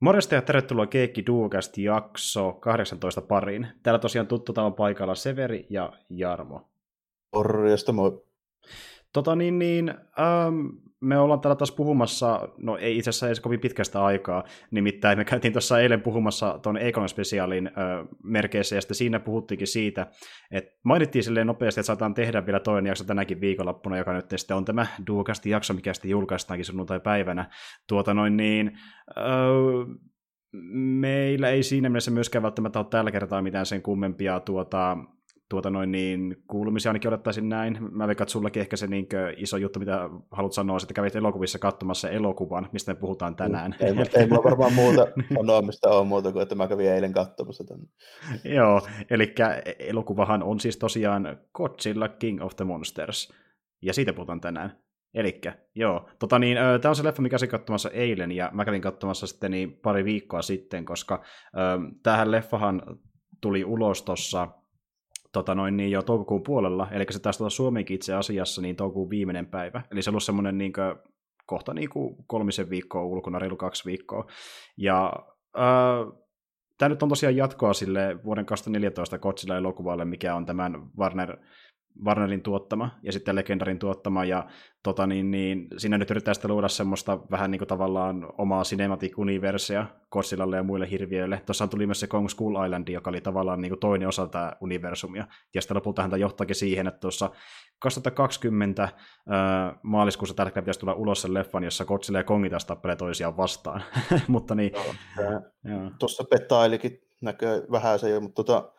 Morjesta ja tervetuloa Keikki Duukast jakso 18 pariin. Täällä tosiaan tuttu paikalla Severi ja Jarmo. Morjesta, moi. Tota niin, niin ähm, me ollaan täällä taas puhumassa, no ei itse asiassa edes kovin pitkästä aikaa, nimittäin me käytiin tuossa eilen puhumassa tuon Econ Specialin äh, merkeissä, ja sitten siinä puhuttiinkin siitä, että mainittiin silleen nopeasti, että saataan tehdä vielä toinen jakso tänäkin viikonloppuna, joka nyt sitten on tämä Duokasti jakso, mikä sitten julkaistaankin sunnuntai-päivänä. Tuota noin niin, äh, meillä ei siinä mielessä myöskään välttämättä ole tällä kertaa mitään sen kummempia tuota, tuota noin niin, kuulumisia ainakin odottaisin näin. Mä veikkaan, että sullakin ehkä se niin iso juttu, mitä haluat sanoa, että kävit elokuvissa katsomassa elokuvan, mistä me puhutaan tänään. Ei, ei, ei mulla varmaan muuta sanoa, mistä on muuta kuin, että mä kävin eilen katsomassa tänne. Joo, eli elokuvahan on siis tosiaan Godzilla King of the Monsters, ja siitä puhutaan tänään. Eli joo, tota niin, tämä on se leffa, mikä kävin katsomassa eilen, ja mä kävin katsomassa sitten niin pari viikkoa sitten, koska tähän leffahan tuli ulos tuossa tota noin, niin jo toukokuun puolella, eli se taisi olla Suomenkin itse asiassa niin toukokuun viimeinen päivä. Eli se on ollut semmoinen niin kuin, kohta niin kuin kolmisen viikkoa ulkona, reilu kaksi viikkoa. Ja äh, tämä nyt on tosiaan jatkoa sille vuoden 2014 Godzilla-elokuvalle, mikä on tämän Warner Warnerin tuottama ja sitten Legendarin tuottama, ja tota, niin, niin, siinä nyt yrittää sitten luoda semmoista vähän niin kuin tavallaan omaa cinematic universea Godzillalle ja muille hirviöille. Tuossa tuli myös se Kong School Island, joka oli tavallaan niin kuin toinen osa tätä universumia, ja sitten lopulta häntä johtaakin siihen, että tuossa 2020 äh, maaliskuussa tällä pitäisi tulla ulos sen leffan, jossa Godzilla ja Kongi taas tappelee toisiaan vastaan. mutta niin, Tuossa petailikin näkee vähän se jo, mutta tota,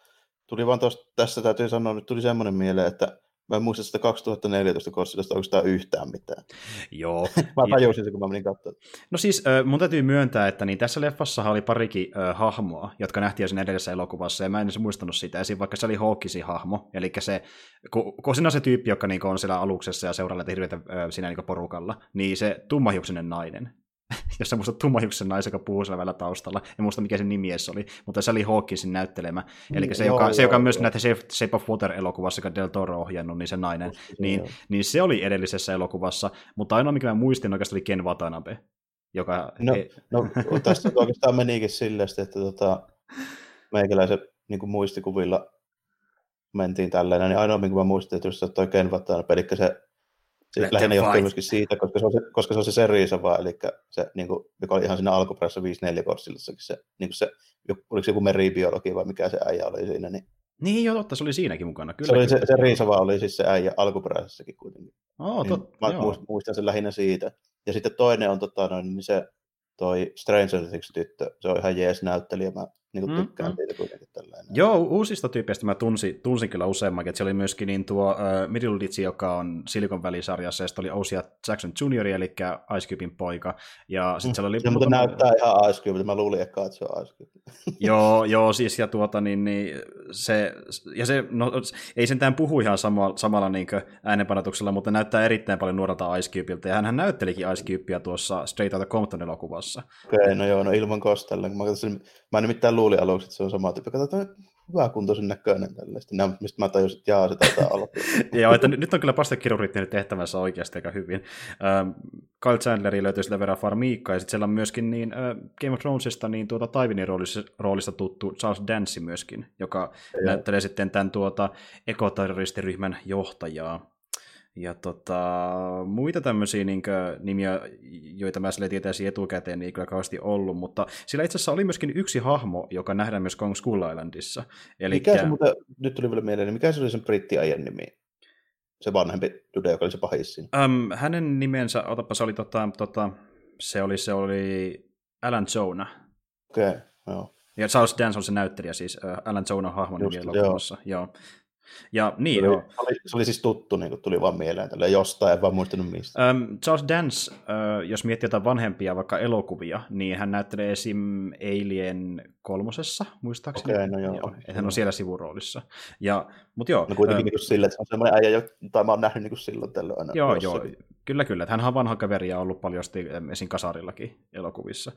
Tuli vaan tosta, tässä täytyy sanoa, nyt tuli semmoinen mieleen, että mä en muista sitä 2014 Godzillasta oikeastaan yhtään mitään. Joo. mä tajusin sen, kun mä menin katsomaan. No siis mun täytyy myöntää, että niin tässä leffassa oli parikin äh, hahmoa, jotka nähtiin jo siinä edellisessä elokuvassa, ja mä en edes muistanut sitä. Esim. vaikka se oli Hawkisin hahmo, eli se, kun, kun siinä on se tyyppi, joka niin on siellä aluksessa ja seuraa hirveitä äh, siinä niin porukalla, niin se tummahiuksinen nainen, jos sä muistat tummahiuksen naisen, joka puhuu siellä taustalla. En muista, mikä sen nimi oli, mutta se oli Hawkinsin näyttelemä. Eli se, joo, joka, joo, se, joka myös näitä Shape of Water-elokuvassa, joka Del Toro ohjannut, niin se nainen, Just, niin, niin, se oli edellisessä elokuvassa, mutta ainoa, mikä mä muistin oikeastaan oli Ken Watanabe. Joka no, ei... no, tästä oikeastaan menikin silleen, että tota, meikäläisen niin kuin muistikuvilla mentiin tällainen, niin ainoa, minkä mä muistin, että just toi Ken Watanabe, eli se se lähinnä johtuu myöskin siitä, koska se on se, koska se, on se seriisava, eli se, niin kuin, joka oli ihan siinä alkuperäisessä 5-4 korssillassakin se, niin kuin se, oliko se joku meribiologi vai mikä se äijä oli siinä, niin niin joo, totta, se oli siinäkin mukana. Kyllä, se, oli se, se Riisava oli siis se äijä alkuperäisessäkin kuitenkin. Oh, tot, niin, mä joo. muistan sen lähinnä siitä. Ja sitten toinen on tota, noin, niin se toi Stranger Things tyttö, se on ihan jees näyttelijä, mä niin kuin mm, tykkään mm, siitä kuitenkin tällainen. Joo, uusista tyypeistä mä tunsin, tunsin kyllä useammankin, että se oli myöskin niin tuo uh, Middle Ditch, joka on Silicon Valley-sarjassa, ja sitten oli Osia Jackson Jr., eli Ice Cubein poika, ja sitten mm. siellä oli... Se muuten näyttää ihan Ice Cube, mä luulin ehkä, että se on Ice Cube. joo, joo, siis ja tuota niin, niin se, ja se, no, ei sentään puhu ihan sama, samalla niin äänenpanatuksella, mutta näyttää erittäin paljon nuorelta Ice Cubeilta, ja hän näyttelikin Ice Cubea tuossa Straight Outta Compton elokuvassa. Okei, okay, no joo, no ilman kostelle. Mä, mä nimittäin luulin aluksi, että se on sama tyyppi. Katsotaan, hyvä kuntoisen näköinen tällaista. mistä mä tajusin, että jaa, se taitaa olla. Joo, että nyt on kyllä pastekirurgit tehnyt tehtävänsä oikeasti aika hyvin. Ähm, Carl Chandleri löytyy sillä verran Farmiikka, ja sitten siellä on myöskin niin, äh, Game of Thronesista niin tuota Taivinin roolissa, roolista tuttu Charles Dance myöskin, joka näyttelee sitten tämän tuota ekoterroristiryhmän johtajaa. Ja tota, muita tämmöisiä niin kuin, nimiä, joita mä sille tietäisin etukäteen, niin ei kyllä kauheasti ollut, mutta sillä itse asiassa oli myöskin yksi hahmo, joka nähdään myös Kong Skull Islandissa. Elikkä... Mikä se muuten, nyt tuli vielä mieleen, mikä se oli sen brittiajan nimi? Se vanhempi dude, joka oli se pahissin. Um, hänen nimensä, otapa, se oli, tota, tota, se oli, se oli Alan Jonah. Okei, okay, joo. Ja Charles Dance on se näyttelijä, siis Alan Jonah hahmon nimi elokuvassa. Joo. joo. Ja, niin, se, oli, oli, se oli siis tuttu, niin kuin tuli vaan mieleen tälle jostain, en vaan muistanut mistä. Um, Charles Dance, uh, jos miettii jotain vanhempia vaikka elokuvia, niin hän näyttelee esim. Alien kolmosessa, muistaakseni. Okei, okay, no joo. joo että hän on siellä sivuroolissa. Ja, mut joo, no kuitenkin uh, niin sille, että se on semmoinen äijä, jota mä oon nähnyt niin kuin silloin tällöin aina. Joo, joo. Kyllä, kyllä. Hän on vanha kaveri ja ollut paljon esim. Kasarillakin elokuvissa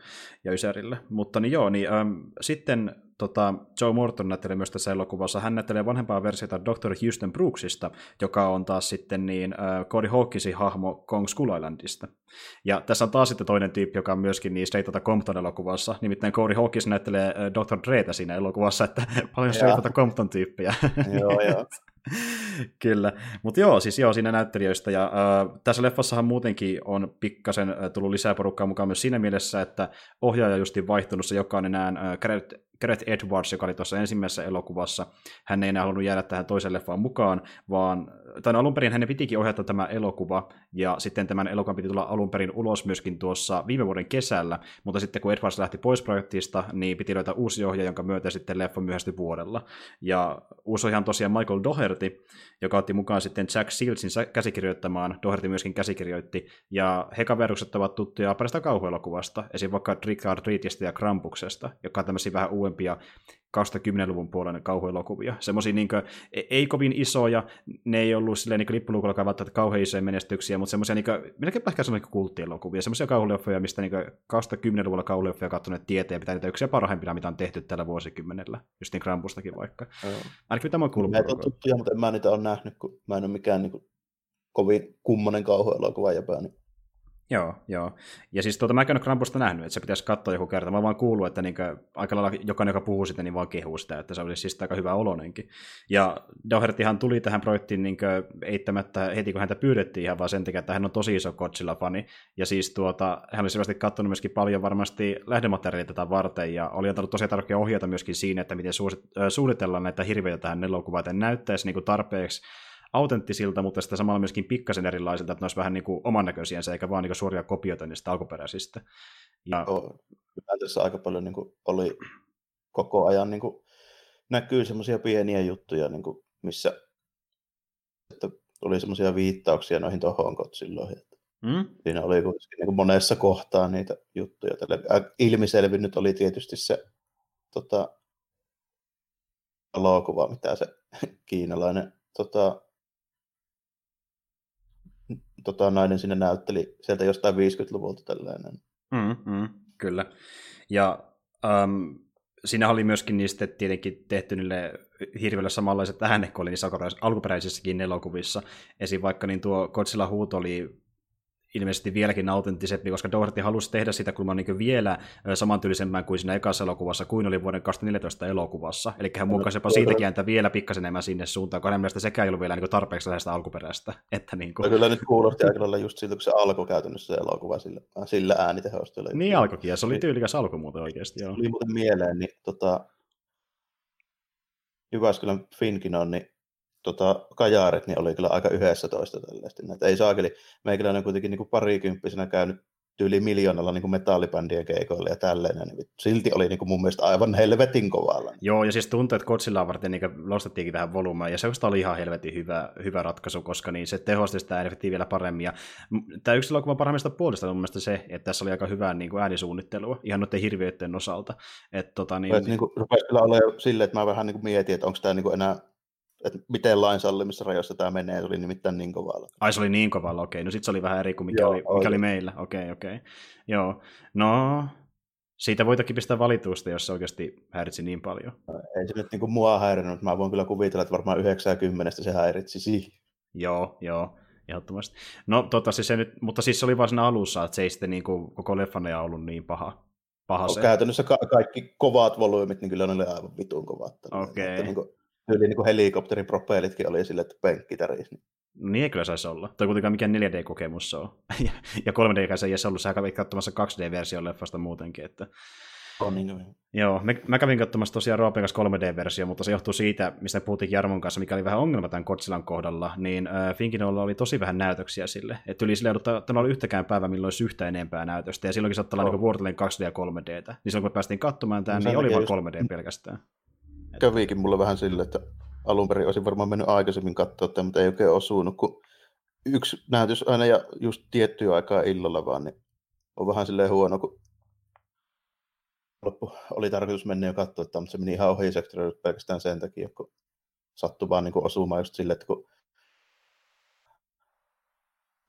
ja Ysärillä. Mutta niin joo, niin ähm, sitten tota, Joe Morton näyttelee myös tässä elokuvassa. Hän näyttelee vanhempaa versiota Dr. Houston Brooksista, joka on taas sitten niin äh, Cody Hawkinsin hahmo Kong Skull Islandista. Ja tässä on taas sitten toinen tyyppi, joka on myöskin niin Straight Outta Compton-elokuvassa. Nimittäin Cody Hawkins näyttelee äh, Dr. Dretä siinä elokuvassa, että paljon Straight Outta Compton-tyyppejä. Joo, joo. Kyllä, mutta joo, siis joo, siinä näyttelijöistä, ja äh, tässä leffassahan muutenkin on pikkasen tullut lisää porukkaa mukaan myös siinä mielessä, että ohjaaja justiin vaihtunut, se joka on enää äh, Edwards, joka oli tuossa ensimmäisessä elokuvassa, hän ei enää halunnut jäädä tähän toiseen leffaan mukaan, vaan tai no, alun perin hänen pitikin ohjata tämä elokuva, ja sitten tämän elokuvan piti tulla alun perin ulos myöskin tuossa viime vuoden kesällä, mutta sitten kun Edwards lähti pois projektista, niin piti löytää uusi ohjaaja, jonka myötä sitten leffa myöhästyi vuodella. Ja uusi ohjaaja on tosiaan Michael Doherty, joka otti mukaan sitten Jack Siltsin käsikirjoittamaan, Doherty myöskin käsikirjoitti, ja he kaverukset ovat tuttuja parista kauhuelokuvasta, esim. vaikka Trick or Treatista ja Krampuksesta, joka on tämmöisiä vähän uudempia 2010-luvun puolen kauhuelokuvia. Semmoisia niin ei kovin isoja, ne ei ollut silleen niin lippulukulla välttämättä kauhean isoja menestyksiä, mutta semmoisia niin melkein ehkä semmoisia kulttielokuvia, semmoisia kauhuleffoja, mistä niin 2010-luvulla kauhuleffoja katsoneet tietää, pitää niitä yksiä parhaimpina, mitä on tehty tällä vuosikymmenellä, just niin Krampustakin vaikka. Oh. Ainakin mitä mä oon kuullut. Näitä on tuttuja, mutta en mä niitä ole nähnyt, kun mä en ole mikään niin kuin, kovin kummonen kauhuelokuva jopa, niin Joo, joo. Ja siis tuota, mä en Krampusta nähnyt, että se pitäisi katsoa joku kerta. Mä vaan kuullut, että niin aika lailla jokainen, joka puhuu sitä, niin vaan kehuu sitä, että se olisi siis aika hyvä olonenkin. Ja Dohertyhan tuli tähän projektiin niin eittämättä heti, kun häntä pyydettiin ihan vaan sen takia, että hän on tosi iso Godzilla-fani. Ja siis tuota, hän oli selvästi katsonut myöskin paljon varmasti lähdemateriaalia tätä varten, ja oli antanut tosi tarkkoja ohjeita myöskin siinä, että miten suunnitellaan näitä hirveitä tähän elokuvaan, että näyttäisi niin tarpeeksi autenttisilta, mutta sitten samalla myöskin pikkasen erilaisilta, että ne olisi vähän niin kuin oman näköisiänsä, eikä vaan niin suoria kopioita niistä alkuperäisistä. Ja... Joo, tässä aika paljon niin kuin oli koko ajan niin kuin näkyy semmoisia pieniä juttuja, niin kuin missä että oli semmoisia viittauksia noihin tohon kotsilloihin. Mm? Siinä oli niin kuin monessa kohtaa niitä juttuja. Tälle ilmiselvinnyt oli tietysti se tota, elokuva, mitä se kiinalainen tota, tota, nainen sinne näytteli sieltä jostain 50-luvulta tällainen. Mm, mm, kyllä. Ja um, siinä oli myöskin niistä tietenkin tehty niille hirveällä samanlaiset äänet kuin oli niissä alkuperäisissäkin elokuvissa. Esim. vaikka niin tuo Godzilla huuto oli ilmeisesti vieläkin autenttisempi, koska Doherty halusi tehdä sitä kulmaa niin vielä samantyylisemmän kuin siinä ekassa elokuvassa, kuin oli vuoden 2014 elokuvassa. Eli hän muokkasi jopa siitäkin ääntä vielä pikkasen enemmän sinne suuntaan, kun hänen mielestä sekään ei ollut vielä niin tarpeeksi läheistä alkuperäistä. Että niin kuin... Kyllä nyt kuulosti aika lailla just siltä, kun se alkoi käytännössä se elokuva sillä, sillä äänitehostolla. Niin alkoikin, ja se oli tyylikäs alku muuten oikeasti. Joo. Tuli muuten mieleen, niin tota, Jyväskylän Finkin on, niin tota, kajaaret, niin oli kyllä aika yhdessä toista tällaista. Että ei saakeli, meikäläinen on kuitenkin niin kuin parikymppisenä käynyt tyyli miljoonalla niin kuin metallibändien keikoilla ja tälleen, niin silti oli niin kuin mun mielestä aivan helvetin kovalla. Joo, ja siis tuntuu, että Godzilla varten niin nostettiinkin tähän volyymaan, ja se oli ihan helvetin hyvä, hyvä ratkaisu, koska niin se tehosti sitä efektiä vielä paremmin. Ja tämä yksi elokuvan parhaimmista puolesta on mun mielestä se, että tässä oli aika hyvää niin kuin äänisuunnittelua, ihan noiden hirviöiden osalta. Että, tota, niin... niin kuin, rupesi kyllä olla silleen, että mä vähän niin kuin mietin, että onko tämä niin kuin enää että miten lain sallimissa rajoissa tämä menee, se oli nimittäin niin kovalla. Ai se oli niin kovalla, okei. No sitten se oli vähän eri kuin mikä, Joo, oli, mikä oli. meillä, okei, okei. Joo, no siitä voi toki pistää valitusta, jos se oikeasti häiritsi niin paljon. No, ei se nyt niin kuin mua häirinyt, mutta mä voin kyllä kuvitella, että varmaan 90 se häiritsisi. Joo, joo, ehdottomasti. No toivottavasti se nyt, mutta siis se oli vaan siinä alussa, että se ei sitten niin kuin koko leffan ei ollut niin paha. paha no, se. Käytännössä ka- kaikki kovat volyymit, niin kyllä ne oli aivan vitun kovat. Okei. Okay. Niin kuin, Yli niin kuin helikopterin propellitkin oli sille, että penkki tärisi. Niin ei kyllä saisi olla. Toi kuitenkaan mikään 4D-kokemus on. ja 3D ei edes ollut, sä kävit katsomassa 2D-version leffasta muutenkin. Että... On niin, niin. Joo, mä, mä kävin katsomassa tosiaan Roopen 3D-versio, mutta se johtuu siitä, mistä puhuttiin Jarmon kanssa, mikä oli vähän ongelma tämän Godzillan kohdalla, niin äh, Finkinolla oli tosi vähän näytöksiä sille. Että yli sille että oli yhtäkään päivä, milloin olisi yhtä enempää näytöstä, ja silloinkin saattaa olla oh. niin vuorotellen 2D ja 3D. Niin silloin kun me päästiin katsomaan tämän, no, niin oli vain 3D pelkästään kävikin mulle vähän sille, että alun perin olisin varmaan mennyt aikaisemmin katsoa mutta ei oikein osunut, kun yksi näytös aina ja just tiettyä aikaa illalla vaan, niin on vähän silleen huono, kun loppu oli tarkoitus mennä jo katsoa, että, mutta se meni ihan ohi sektorille pelkästään sen takia, kun sattui vaan niin kuin osumaan just silleen, että kun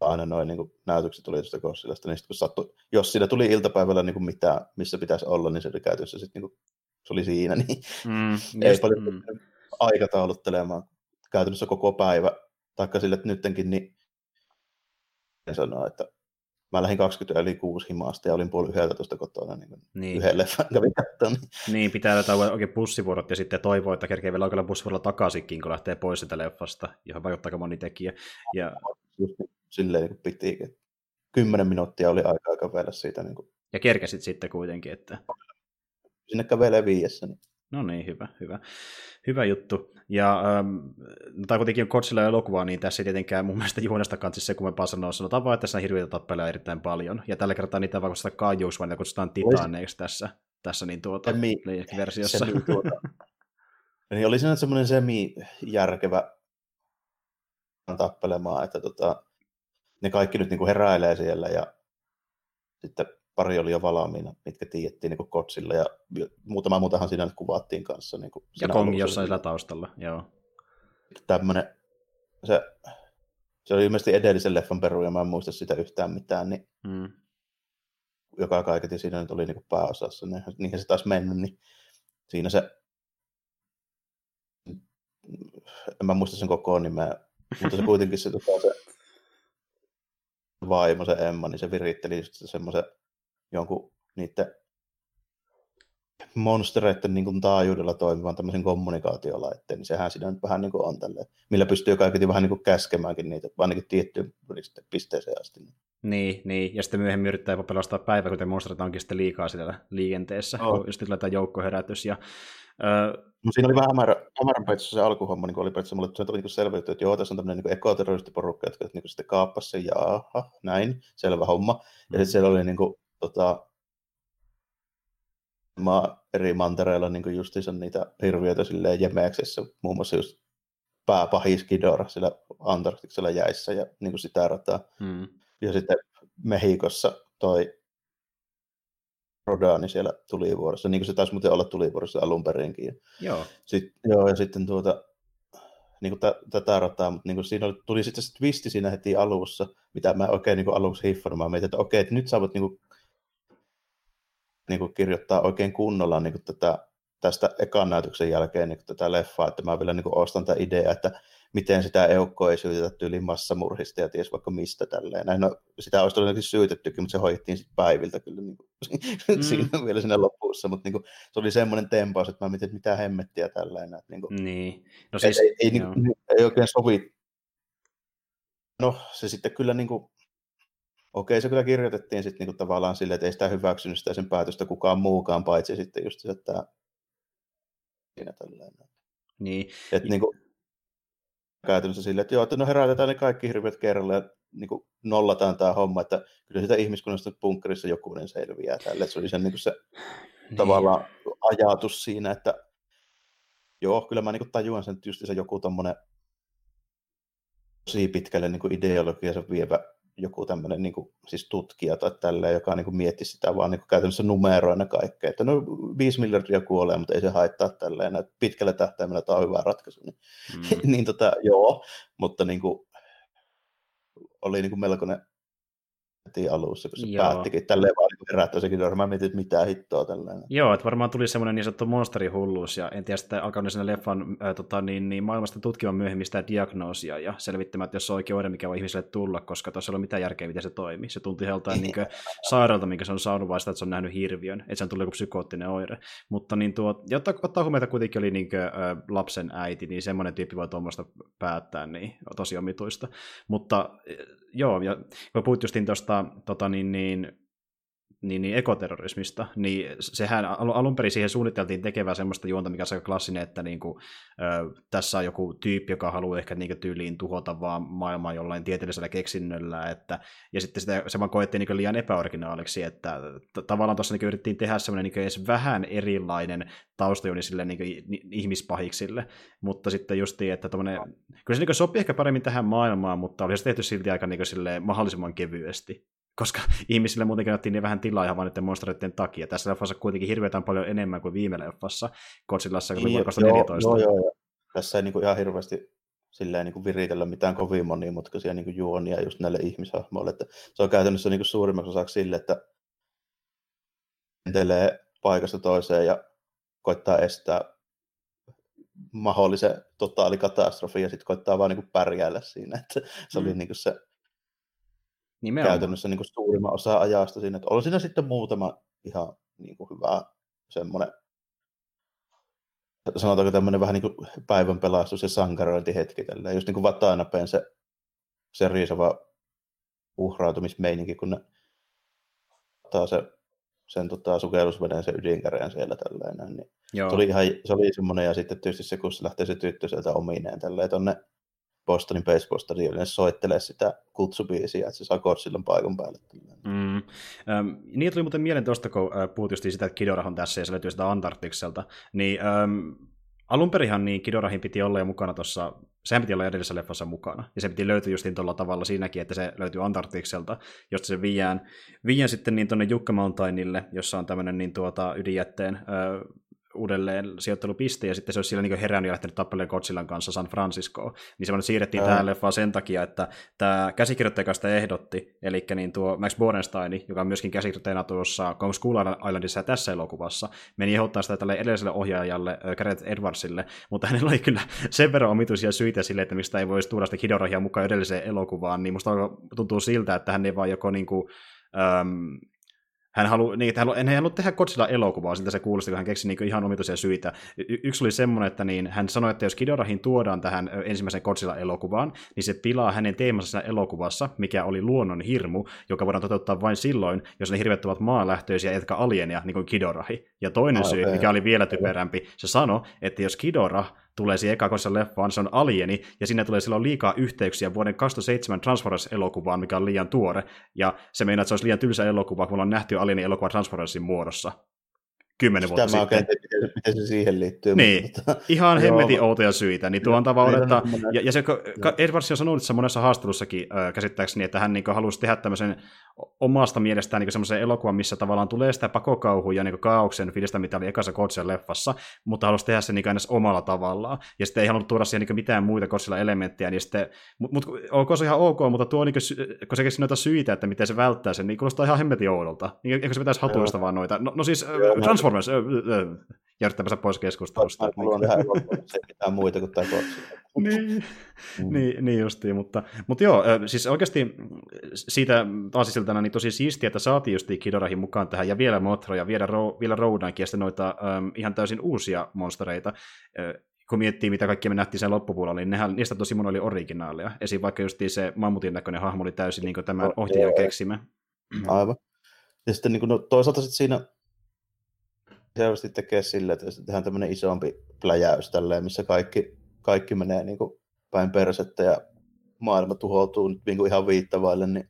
aina noin niin näytökset tuli tuosta Godzillasta, niin kun sattui, jos siinä tuli iltapäivällä niin kuin mitään, missä pitäisi olla, niin se oli käytössä sitten niin se oli siinä, niin mm, ei paljon mm. aikatauluttelemaan käytännössä koko päivä, taikka sille, että nyttenkin, niin sanoa, että mä lähdin 20 yli 6 himasta ja olin puoli yhdeltä tuosta kotona, niin, niin. yhden leffan kävin katsomaan. Niin, pitää löytää oikein bussivuorot ja sitten toivoa, että kerkee vielä oikealla bussivuorolla takaisinkin, kun lähtee pois sitä leffasta, johon vaikuttaa moni tekijä. Ja... Just silleen niin piti, kymmenen minuuttia oli aika kävellä siitä. Niin kuin... Ja kerkesit sitten kuitenkin, että... Sinne kävelee viiessä. Niin. No niin, hyvä, hyvä. Hyvä juttu. Ja ähm, no, tai kuitenkin on Godzilla elokuva, niin tässä ei tietenkään mun mielestä juonesta kanssa se kummempaa sanoa. Sanotaan vaan, että tässä on hirveitä tappeleja erittäin paljon. Ja tällä kertaa niitä vaikka sitä kaajuus, vaan kutsutaan titaaneiksi tässä, tässä niin tuota, semi, versiossa. Semi, tuota. niin oli siinä semmoinen semi-järkevä tappelemaan, että tota, ne kaikki nyt niin kuin heräilee siellä ja sitten pari oli jo valmiina, mitkä tiedettiin niin Kotsilla, ja muutama muutahan siinä nyt kuvattiin kanssa. Niin kuin ja Kongi jossain sillä taustalla, joo. Tämmöinen, se, se oli ilmeisesti edellisen leffan peru, ja mä en muista sitä yhtään mitään, niin hmm. joka kaiketi siinä nyt oli niin kuin pääosassa, niin, niinhän se taas mennyt, niin siinä se, en mä muista sen koko nimeä, mutta se kuitenkin se, tota, se vaimo, se Emma, niin se viritteli semmoisen jonkun niiden monstereiden niin kuin taajuudella toimivan tämmöisen kommunikaatiolaitteen, niin sehän siinä nyt vähän niin kuin on tälleen, millä pystyy kaikki vähän niin kuin käskemäänkin niitä, ainakin tiettyyn pisteeseen asti. Niin, niin, ja sitten myöhemmin yrittää jopa pelastaa päivä, kun monsterit onkin sitten liikaa siellä liikenteessä, oh. kun just laitetaan joukkoherätys. Ja, öö... no, siinä oli vähän hämärä, hämärän se alkuhomma, niin oli periaatteessa mulle se tuli niin selviytyä, että joo, tässä on tämmöinen niin ekoterroristiporukka, jotka niin sitten kaappasi sen, jaaha, näin, selvä homma. Ja mm. sitten siellä oli niin kuin, tota, maa, eri mantereilla niin justiinsa niitä hirviöitä silleen Jemeksessä, muun muassa just pääpahis Kidora sillä Antarktiksella jäissä ja niin kuin sitä rataa. Mm. Ja sitten Mehikossa toi Rodani siellä tulivuorossa, niin kuin se taisi muuten olla tulivuorossa alun perinkin. Joo. Sitten, joo, ja sitten tuota, niin kuin tätä rataa, mutta niin kuin siinä oli, tuli sitten se twisti siinä heti alussa, mitä mä oikein niin kuin aluksi hiffannut. Mä mietin, että okei, että nyt saavat niin kuin niin kuin kirjoittaa oikein kunnolla niin kuin tätä, tästä ekan näytöksen jälkeen niin tätä leffaa, että mä vielä niin kuin ostan tätä ideaa, että miten sitä eukkoa ei syytetä tyyliin massamurhista ja ties vaikka mistä tälleen. Näin, no, sitä olisi todennäköisesti syytettykin, mutta se hoidettiin sitten päiviltä kyllä niin kuin, mm. siinä vielä siinä lopussa, mutta niin kuin, se oli semmoinen tempaus, että mä mietin, että mitä hemmettiä tälleen. Että, niin, kuin, niin. No siis, ei, ei, niin, ei, oikein sovi. No se sitten kyllä niin kuin, Okei, se kyllä kirjoitettiin sitten niinku tavallaan silleen, että ei sitä hyväksynyt sitä sen päätöstä kukaan muukaan, paitsi sitten just se, että siinä tällainen. Niin. Että niinku, käytännössä silleen, että joo, että no herätetään ne kaikki hirviöt kerralla ja niin kuin nollataan tämä homma, että kyllä sitä ihmiskunnasta bunkkerissa jokunen selviää tälle. Se oli sen niin kuin se niin. tavallaan ajatus siinä, että joo, kyllä mä niin kuin tajuan sen, että just se joku tommonen tosi pitkälle niin kuin ideologiansa vievä joku tämmöinen niin kuin, siis tutkija tai tälleen, joka niin kuin mietti sitä vaan niin kuin käytännössä numeroina kaikkea, että no 5 miljardia kuolee, mutta ei se haittaa tälleen, että pitkällä tähtäimellä tämä on hyvä ratkaisu. Niin, mm. niin tota, joo, mutta niin kuin, oli niin kuin melkoinen heti alussa, kun se Joo. päättikin tälleen vaan niin herättää sekin mä mietin, että mitä hittoa tällainen. Joo, että varmaan tuli semmoinen niin sanottu monsterihulluus, ja en tiedä, sitten alkanut sinne leffan ää, tota, niin, niin maailmasta tutkimaan myöhemmin sitä diagnoosia ja selvittämään, että jos se on oikein oire, mikä voi ihmiselle tulla, koska tuossa ei ole mitään järkeä, miten se toimii. Se tunti joltain niin sairaalta, minkä se on saanut, vaan sitä, että se on nähnyt hirviön, että se on tullut joku psykoottinen oire. Mutta niin tuo, ja ottaa, huomioon, että kuitenkin oli niin kuin, ä, lapsen äiti, niin semmoinen tyyppi voi tuommoista päättää, niin tosi omituista. Mutta joo, ja kun puhut justiin tuosta tota, niin, niin, niin, niin ekoterrorismista, niin sehän alun perin siihen suunniteltiin tekevää semmoista juonta, mikä on aika klassinen, että niin kuin, ö, tässä on joku tyyppi, joka haluaa ehkä niin tyyliin tuhota vaan maailmaa jollain tieteellisellä keksinnöllä, että, ja sitten sitä, se vaan koettiin niin liian epäoriginaaliksi, että t- tavallaan tuossa niin yritettiin tehdä semmoinen niin edes vähän erilainen taustajuoni sille niin ihmispahiksille, mutta sitten justiin, että tommonen, kyllä se niin sopii ehkä paremmin tähän maailmaan, mutta olisi tehty silti aika niin silleen, mahdollisimman kevyesti koska ihmisille muutenkin annettiin niin vähän tilaa ihan vain niiden monstereiden takia. Tässä leffassa kuitenkin hirveetään paljon enemmän kuin viime leffassa, Godzillassa, kun niin, 2014. Joo, joo, joo. Tässä ei niin kuin ihan hirveästi silleen niin kuin viritellä mitään kovin monimutkaisia niin kuin juonia just näille ihmishahmoille. Että se on käytännössä niin kuin suurimmaksi osaksi sille, että lentelee paikasta toiseen ja koittaa estää mahdollisen totaalikatastrofi ja sitten koittaa vaan niin kuin pärjäillä siinä. Että se mm. oli niin kuin se Nimenomaan. käytännössä niin kuin suurimman osa ajasta siinä. Että oli siinä sitten muutama ihan niin kuin hyvä semmoinen sanotaanko tämmöinen vähän niin kuin päivän pelastus ja sankarointihetki tälleen. Just niin kuin Vatanapen se, se riisava uhrautumismeininki, kun ne ottaa se, sen tota, sukellusveden sen ydinkäreän siellä tälleen. Niin Joo. Se oli, ihan, se oli semmoinen, ja sitten tietysti se, kun se lähtee se tyttö sieltä omineen tälleen tonne Bostonin Baseball Stadionille soittelee sitä kutsubiisiä, että se saa silloin paikan päälle. Mm. Ähm, niin tuli muuten mieleen tuosta, kun äh, puhut sitä, että Kidorah on tässä ja se löytyy sitä Antarktikselta, niin ähm, alun perinhan niin Kidorahin piti olla jo mukana tuossa, sehän piti olla edellisessä leffassa mukana, ja se piti löytyä justiin tuolla tavalla siinäkin, että se löytyy Antarktikselta, josta se viiään, viiään sitten niin tuonne Jukka Mountainille, jossa on tämmöinen niin tuota, ydinjätteen äh, uudelleen sijoittelupiste, ja sitten se olisi siellä niin herännyt ja lähtenyt tappeleen Godzillan kanssa San Franciscoon. Niin semmoinen siirrettiin tähän leffaan sen takia, että tämä käsikirjoittaja, joka sitä ehdotti, eli niin tuo Max Borenstein, joka on myöskin käsikirjoittajana tuossa Kong School Islandissa ja tässä elokuvassa, meni ehdottaa sitä tälle edelliselle ohjaajalle, Gareth Edwardsille, mutta hänellä oli kyllä sen verran omituisia syitä sille, että mistä ei voisi tuoda sitä Hidorahia mukaan edelliseen elokuvaan, niin musta tuntuu siltä, että hän ei vaan joko niin kuin, hän halu, niin, hän, hän ei halua tehdä Godzilla-elokuvaa, siltä se kuulosti, kun hän keksi niin ihan omituisia syitä. Y- yksi oli semmoinen, että niin, hän sanoi, että jos Kidorahin tuodaan tähän ensimmäiseen Godzilla-elokuvaan, niin se pilaa hänen teemansa elokuvassa, mikä oli luonnon hirmu, joka voidaan toteuttaa vain silloin, jos ne hirvet ovat maalähtöisiä, jotka alienia, niin kuin Kidorahi. Ja toinen syy, mikä oli vielä typerämpi, se sanoi, että jos Kidorah tulee siihen eka leffaan, se on alieni, ja sinne tulee silloin liikaa yhteyksiä vuoden 2007 Transformers-elokuvaan, mikä on liian tuore, ja se meinaa, että se olisi liian tylsä elokuva, kun ollaan nähty alieni elokuva Transformersin muodossa kymmenen vuotta Sitä sitten. Miten, miten se siihen liittyy. Niin, mutta, ihan hemmetin outoja syitä. Niin tuo on tavallaan, että, ja, ja se, Edwards on sanonut se monessa haastattelussakin äh, käsittääkseni, että hän niin halusi tehdä tämmöisen omasta mielestään niin semmoisen elokuvan, missä tavallaan tulee sitä pakokauhua ja niin kaauksen fiilistä, mitä oli ekassa Godzilla leffassa, mutta halusi tehdä sen niin omalla tavallaan. Ja sitten ei halunnut tuoda siihen niin mitään muita Godzilla elementtejä, niin sitten, mutta mut, ok, se ihan ok, mutta tuo, niin kuin, kun se keksi noita syitä, että miten se välttää sen, niin kuulostaa ihan hemmetin oudolta. Niin, eikö se pitäisi hatuista vaan noita? No, no siis Joo, Transformers, äh, äh, järjestämässä pois keskustelusta. On ihan se pitää muita kuin tämä niin, mm. niin, niin justiin, mutta, mutta joo, siis oikeasti siitä taas siltana niin tosi siistiä, että saatiin justiin Kidorahin mukaan tähän, ja vielä Motroja, vielä, Ro, vielä Rodankin, ja sitten noita um, ihan täysin uusia monstereita, kun miettii, mitä kaikki me nähtiin sen loppupuolella, niin nehän, niistä tosi moni oli originaaleja. Esim. vaikka just se mammutin näköinen hahmo oli täysin niin tämän ohjaajan keksimä. Aivan. Ja sitten niin kuin, no, toisaalta sitten siinä selvästi tekee sille, että tehdään tämmöinen isompi pläjäys tälleen, missä kaikki, kaikki menee niin kuin päin persettä ja maailma tuhoutuu nyt niin kuin ihan viittavaille, niin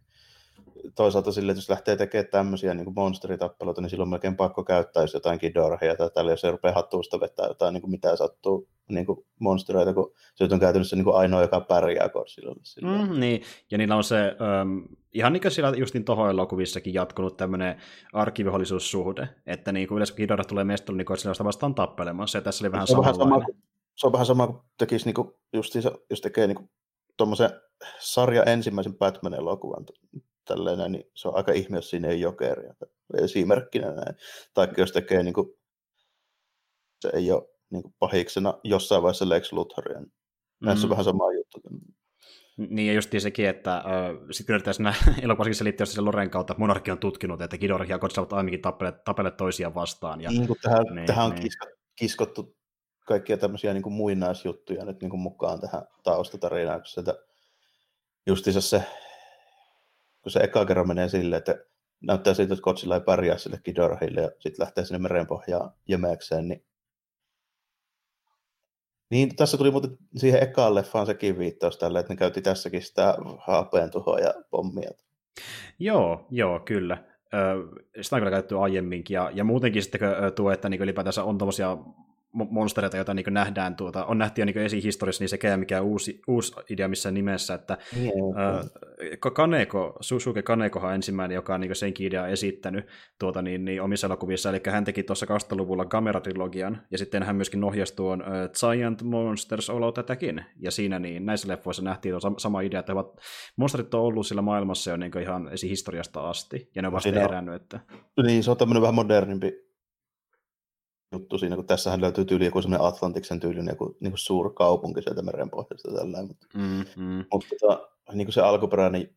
toisaalta sille, että jos lähtee tekemään tämmöisiä niin monsteritappeluita, niin silloin on melkein pakko käyttää jos jotain Kidorahia tai tällä, jos se rupeaa hattuusta vetää jotain, niin kuin mitä sattuu niin kuin monstereita, kun se on käytännössä niin kuin ainoa, joka pärjää Korsilolle. Mm, niin, ja niillä on se, um, ihan niin kuin siellä justin tohon elokuvissakin jatkunut tämmöinen arkivihollisuussuhde, että niin kuin yleensä kun tulee mestolle, niin Korsilosta vastaan tappelemassa, ja tässä oli vähän se on vähän sama, se on vähän sama kuin tekisi, niin kuin, justiinsa, jos tekee niin tuommoisen sarja ensimmäisen Batman-elokuvan, tälleen, niin se on aika ihme, jos siinä ei jokeria. Esimerkkinä näin. Tai jos tekee niin kuin, se ei ole niin kuin pahiksena jossain vaiheessa Lex Luthoria. Niin näissä mm. on vähän sama juttu. Niin ja just sekin, että äh, sitten yritetään siinä elokuvassakin selittää se Loren kautta, että monarki on tutkinut, että Kidorah ja Godzilla ovat ainakin tappeleet, tappeleet toisiaan vastaan. Ja, niin, kun tähän, niin, tähän on niin. kiskottu kaikkia tämmöisiä niin kuin muinaisjuttuja nyt niin kuin mukaan tähän taustatarinaan, kun sitä justiinsa se kun se eka kerran menee silleen, että näyttää siltä, että Godzilla ei pärjää sille Ghidorahille ja sitten lähtee sinne merenpohjaan jemeäkseen, niin niin, tässä tuli muuten siihen ekaan leffaan sekin viittaus tälle, että ne käytti tässäkin sitä haapeen tuhoa ja pommia. Joo, joo, kyllä. Sitä on kyllä käytetty aiemminkin, ja, ja muutenkin sitten tuo, että niin ylipäätänsä on tämmöisiä monstereita, joita niin nähdään, tuota, on nähty jo niin esihistoriassa, niin sekään mikä uusi, uusi idea missään nimessä, että äh, Kaneko, Susuke Kanekohan on ensimmäinen, joka on niin senkin idea esittänyt tuota, niin, niin, omissa elokuvissa, eli hän teki tuossa 20-luvulla kameratrilogian, ja sitten hän myöskin ohjasi tuon uh, Giant Monsters Olo tätäkin, ja siinä niin, näissä leffoissa nähtiin tuo sama idea, että ovat, monsterit on ollut sillä maailmassa jo niin ihan esihistoriasta asti, ja ne on vasta herännyt. Että... Niin, se on tämmöinen vähän modernimpi juttu siinä, kun tässähän löytyy tyyli joku semmoinen Atlantiksen tyylinen joku niin kuin suurkaupunki sieltä merenpohjasta tällä mutta, mm, mm. mutta tota, niin kuin se alkuperäinen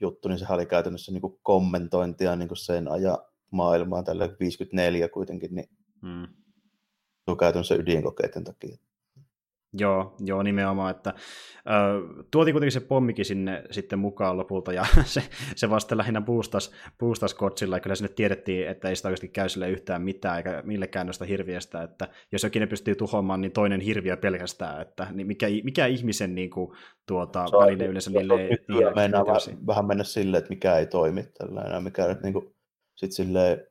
juttu, niin sehän oli käytännössä niin kuin kommentointia niin kuin sen ajan maailmaan tällä 54 kuitenkin, niin mm. käytännössä ydinkokeiden takia. Joo, joo, nimenomaan, että ö, tuotiin kuitenkin se pommikin sinne sitten mukaan lopulta, ja se, se vasta lähinnä boostas, boostas Kotsilla, ja kyllä sinne tiedettiin, että ei sitä oikeasti käy sille yhtään mitään, eikä millekään noista hirviöstä, että jos jokin ne pystyy tuhoamaan, niin toinen hirviö pelkästään, että niin mikä, mikä ihmisen niin kuin, tuota, se välinen yleensä niille ei mennä vähän, vähän mennä silleen, että mikä ei toimi tällainen, mikä nyt niin kuin, sit silleen,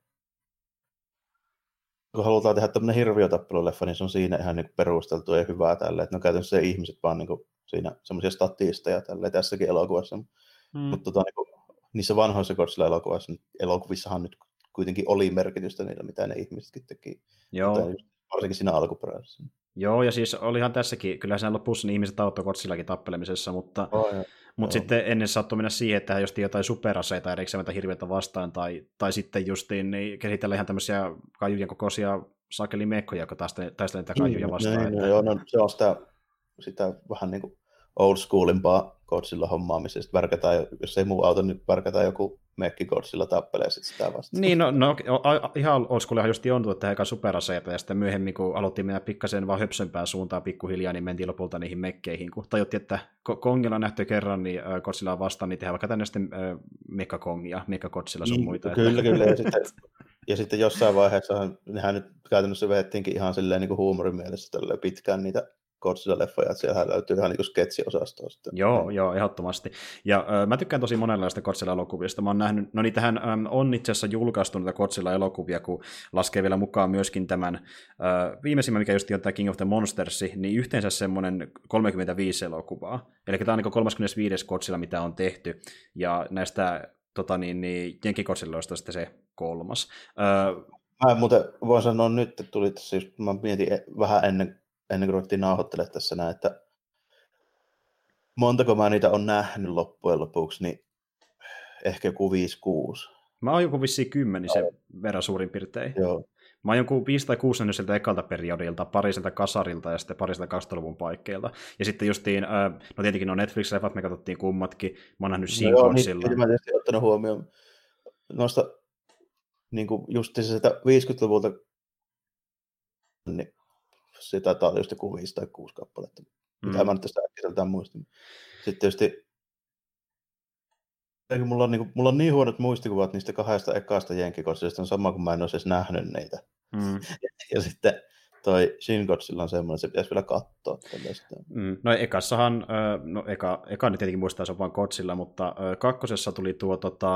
kun halutaan tehdä tämmöinen hirviötappeluleffa, niin se on siinä ihan niin perusteltu ja hyvää tälle, että ne on käytännössä ihmiset vaan niin kuin siinä semmoisia statisteja tälle tässäkin elokuvassa. Hmm. Mutta tota, niin kuin, niissä vanhoissa Godzilla-elokuvissa, elokuvissahan nyt kuitenkin oli merkitystä niillä, mitä ne ihmisetkin teki. Joo. varsinkin siinä alkuperäisessä. Joo, ja siis olihan tässäkin, kyllä sen lopussa niin ihmiset auttoi Godzillakin tappelemisessa, mutta oh, mutta sitten ennen saattoi mennä siihen, että jos jotain superaseita erikseen hirveätä vastaan, tai, tai sitten justiin niin kehitellä ihan tämmöisiä kaijujen kokoisia sakelimekkoja, jotka taistelevat niitä kaijuja niin, vastaan. Niin, että... joo, no, se on sitä, sitä vähän niin kuin old schoolimpaa Godzilla hommaamisesta. Värkätään, jos ei muu auto, niin värkätään joku mekki Godzilla tappelee sit sitä vastaan. Niin, no, no ihan schoolihan just on että eka superaseita, ja sitten myöhemmin, kun aloittiin mennä pikkasen vaan höpsempään suuntaan pikkuhiljaa, niin mentiin lopulta niihin mekkeihin, kun tajuttiin, että Kongilla on nähty kerran, niin Godzilla vastaan, niin tehdään vaikka tänne sitten äh, Mekka Kongia, Mekka Godzilla sun niin, muita. Kyllä, että... kyllä, ja sitten, ja sitten jossain vaiheessa, nehän nyt käytännössä vedettiinkin ihan silleen niin kuin huumorin mielessä pitkään niitä Godzilla-leffoja, että siellä löytyy ihan niin sketsiosastoa. Sitten. Joo, joo, ehdottomasti. Ja äh, mä tykkään tosi monenlaista Godzilla-elokuvista. Mä oon nähnyt, no niitähän ähm, on itse asiassa julkaistu niitä Godzilla-elokuvia, kun laskee vielä mukaan myöskin tämän äh, viimeisimmän, mikä just on tämä King of the Monsters, niin yhteensä semmoinen 35 elokuvaa. Eli tämä on niin 35. Godzilla, mitä on tehty. Ja näistä tota niin, niin Jenkki-Godzilloista sitten se kolmas. Äh, Mä muuten voin sanoa nyt, että tuli tässä, just, mä mietin e- vähän ennen ennen kuin ruvettiin nauhoittelemaan tässä näin, että montako mä niitä on nähnyt loppujen lopuksi, niin ehkä joku 5-6. Mä oon joku vissiin kymmenisen verran suurin piirtein. Joo. Mä oon joku 5 tai 6 nähnyt sieltä ekalta periodilta, pari sieltä kasarilta ja sitten pari sieltä 20-luvun paikkeilta. Ja sitten justiin, no tietenkin on Netflix-leffat, me katsottiin kummatkin. Mä oon nähnyt no joo, niin, mä tietysti ottanut huomioon noista niin kuin just sitä 50-luvulta niin se taitaa olla just joku viisi tai kuusi kappaletta, mm. mitä mä nyt tästä äkkiseltään muistin. Sitten tietysti mulla on, niin kuin, mulla on niin huonot muistikuvat niistä kahdesta ekasta jenkkikotsista, on sama kuin mä en olisi edes nähnyt niitä. Mm. ja, ja sitten toi Shin Godzilla on semmoinen, se pitäisi vielä katsoa. Mm. No ekassahan, no eka, eka nyt tietenkin muistaa, se on vain Godzilla, mutta kakkosessa tuli tuo tota,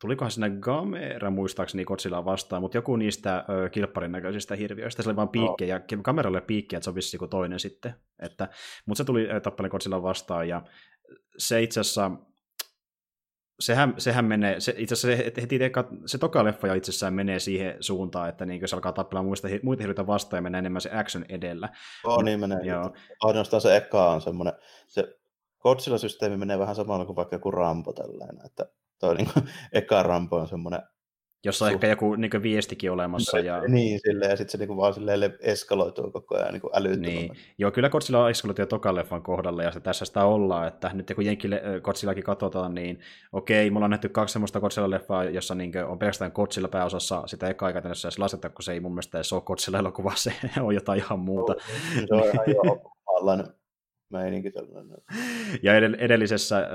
tulikohan sinne Gamera muistaakseni Godzilla vastaan, mutta joku niistä ö, kilpparin näköisistä hirviöistä, se oli vain piikkejä, no. kameralle piikkejä, että se on vissi joku toinen sitten. Että, mutta se tuli tappaleen Godzilla vastaan, ja se itse asiassa, sehän, sehän menee, se, itse asiassa se, heti eka, se toka leffa jo itsessään menee siihen suuntaan, että niin, se alkaa tappella muista, muita hirviöitä vastaan ja menee enemmän se action edellä. Oh, niin menee. Joo. Ainoastaan se eka on semmoinen, se Godzilla-systeemi menee vähän samalla kuin vaikka joku Rambo tällainen, että toi niin kuin, eka Rambo on semmoinen jossa on ehkä joku niin viestikin olemassa. Ja... Niin, silleen, ja sitten se niin kuin, vaan silleen eskaloituu koko ajan niin älyttömällä. Niin. Joo, kyllä Godzilla on eskaloitu tokan leffan kohdalla, ja se tässä sitä ollaan, että nyt kun Jenkille Godzillakin katsotaan, niin okei, mulla on nähty kaksi semmoista Godzilla-leffaa, jossa niin on pelkästään Godzilla pääosassa sitä eka käytännössä edes laseta, kun se ei mun mielestä edes ole Godzilla-elokuva, se on jotain ihan muuta. Se on ihan jo meininki tällainen. Ja edellisessä, äh,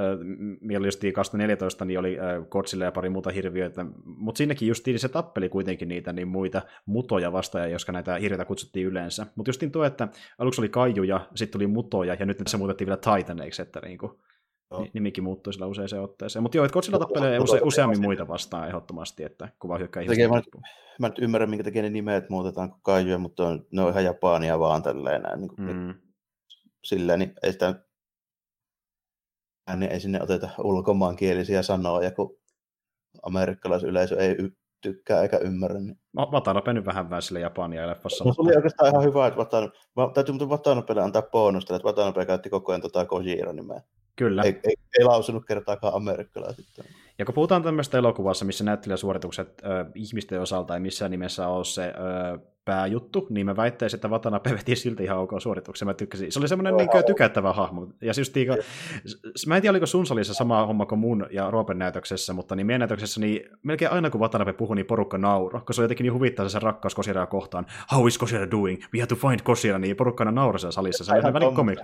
mieli just 2014, niin oli Godzilla ja pari muuta hirviöitä, mutta sinnekin justiin se tappeli kuitenkin niitä niin muita mutoja vastaan, joska näitä hirviöitä kutsuttiin yleensä. Mutta justiin tuo, että aluksi oli kaijuja, sitten tuli mutoja, ja nyt se muutettiin vielä Titaneiksi, että niinku, Joo. Nimikin muuttui sillä useaseen otteeseen. Mutta joo, että Godzilla tappelee use, useammin muita vastaan ehdottomasti, että kuva hyökkää ihmisiä. Mä, mä nyt ymmärrän, minkä takia ne nimet muutetaan kuin kaijuja, mutta on, ne on ihan japania vaan tälleen näin. Niin kuin, mm. Silleen, niin ei sitä niin ei sinne oteta ulkomaankielisiä sanoja, kun amerikkalaisyleisö ei y- tykkää eikä ymmärrä. Niin. No, Watanabe nyt vähän vähän sille Japania leffassa. No, se oli oikeastaan ihan hyvä, että Watanabe, täytyy muuten Watanabelle antaa bonusta, että Watanabe käytti koko ajan tota Kojiro-nimeä. Kyllä. Ei, ei, ei lausunut kertaakaan amerikkalaiset. Ja kun puhutaan tämmöistä elokuvassa, missä näyttelijäsuoritukset ö, ihmisten osalta ei missään nimessä ole se ö, pääjuttu, niin mä väittäisin, että Watanabe veti silti ihan ok suorituksen. Mä tykkäsin. Se oli semmoinen niin tykättävä hahmo. Ja just, niin, mä en tiedä, oliko sun salissa sama homma kuin mun ja Roopen näytöksessä, mutta niin meidän näytöksessä niin melkein aina kun Watanabe puhui, niin porukka nauro, koska se on jotenkin niin huvittaa se rakkaus Kosiraa kohtaan. How is Kosira doing? We have to find Kosira, niin porukka aina nauroi siellä salissa. Se oli välin comic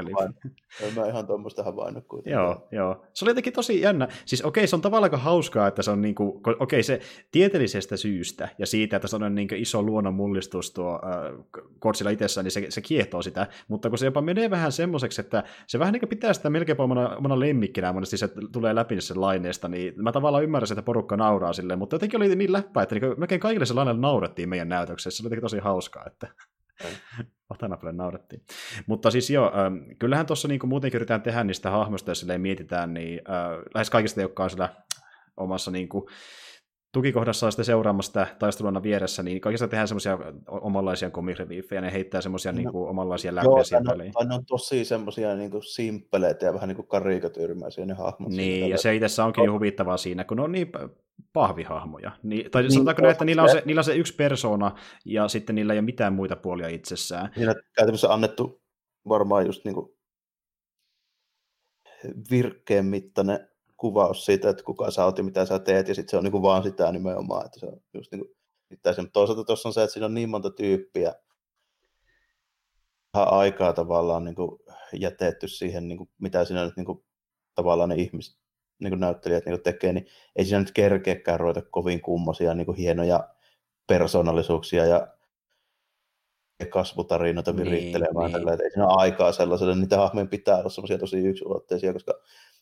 Mä ihan tuommoista havainnut kuitenkin. Joo, joo. Se oli jotenkin tosi jännä. Siis okei, okay, se on tavallaan aika hauskaa, että se on niin kuin, okei, okay, se tieteellisestä syystä ja siitä, että se on niin iso luonnon mullistus tuo äh, Godzilla itsessään, niin se, se kiehtoo sitä, mutta kun se jopa menee vähän semmoiseksi, että se vähän niin pitää sitä melkein omana, omana lemmikkinä, monesti se tulee läpi sen laineesta, niin mä tavallaan ymmärrän, että porukka nauraa silleen, mutta jotenkin oli niin läppä, että niin melkein kaikille se lainalla naurettiin meidän näytöksessä, se oli jotenkin tosi hauskaa, että Watanabe naurettiin. Mutta siis joo, äh, kyllähän tuossa niin muutenkin yritetään tehdä niistä hahmoista, jos mietitään, niin äh, lähes kaikista, jotka on siellä omassa niin kuin, tukikohdassa on sitten seuraamassa taisteluna vieressä, niin kaikista tehdään semmoisia omanlaisia comic reliefejä, ne heittää semmoisia no, niin kuin, omanlaisia läppiä siihen väliin. ne on tosi semmoisia niin simppeleitä ja vähän niin kuin karikatyrmäisiä ne hahmot. Niin, ja se itse onkin jo huvittavaa siinä, kun ne on niin pahvihahmoja. Niin, tai niin, sanotaanko ne, että niillä on, se, niillä on se yksi persona, ja sitten niillä ei ole mitään muita puolia itsessään. Siinä käytännössä annettu varmaan just niin kuin virkkeen mittainen kuvaus siitä, että kuka sä oot ja mitä sä teet, ja sitten se on niinku vaan sitä nimenomaan, että se on just niinku, se. Mutta toisaalta tuossa on se, että siinä on niin monta tyyppiä, vähän aikaa tavallaan niinku jätetty siihen, niinku, mitä siinä nyt niinku, tavallaan ne ihmiset, niinku näyttelijät niinku tekee, niin ei siinä nyt kerkeäkään ruveta kovin kummosia niinku hienoja persoonallisuuksia ja kasvutarinoita niin, virittelemään. Niin, niin. Ei siinä ole aikaa sellaiselle, niitä hahmojen pitää olla sellaisia tosi yksulotteisia, koska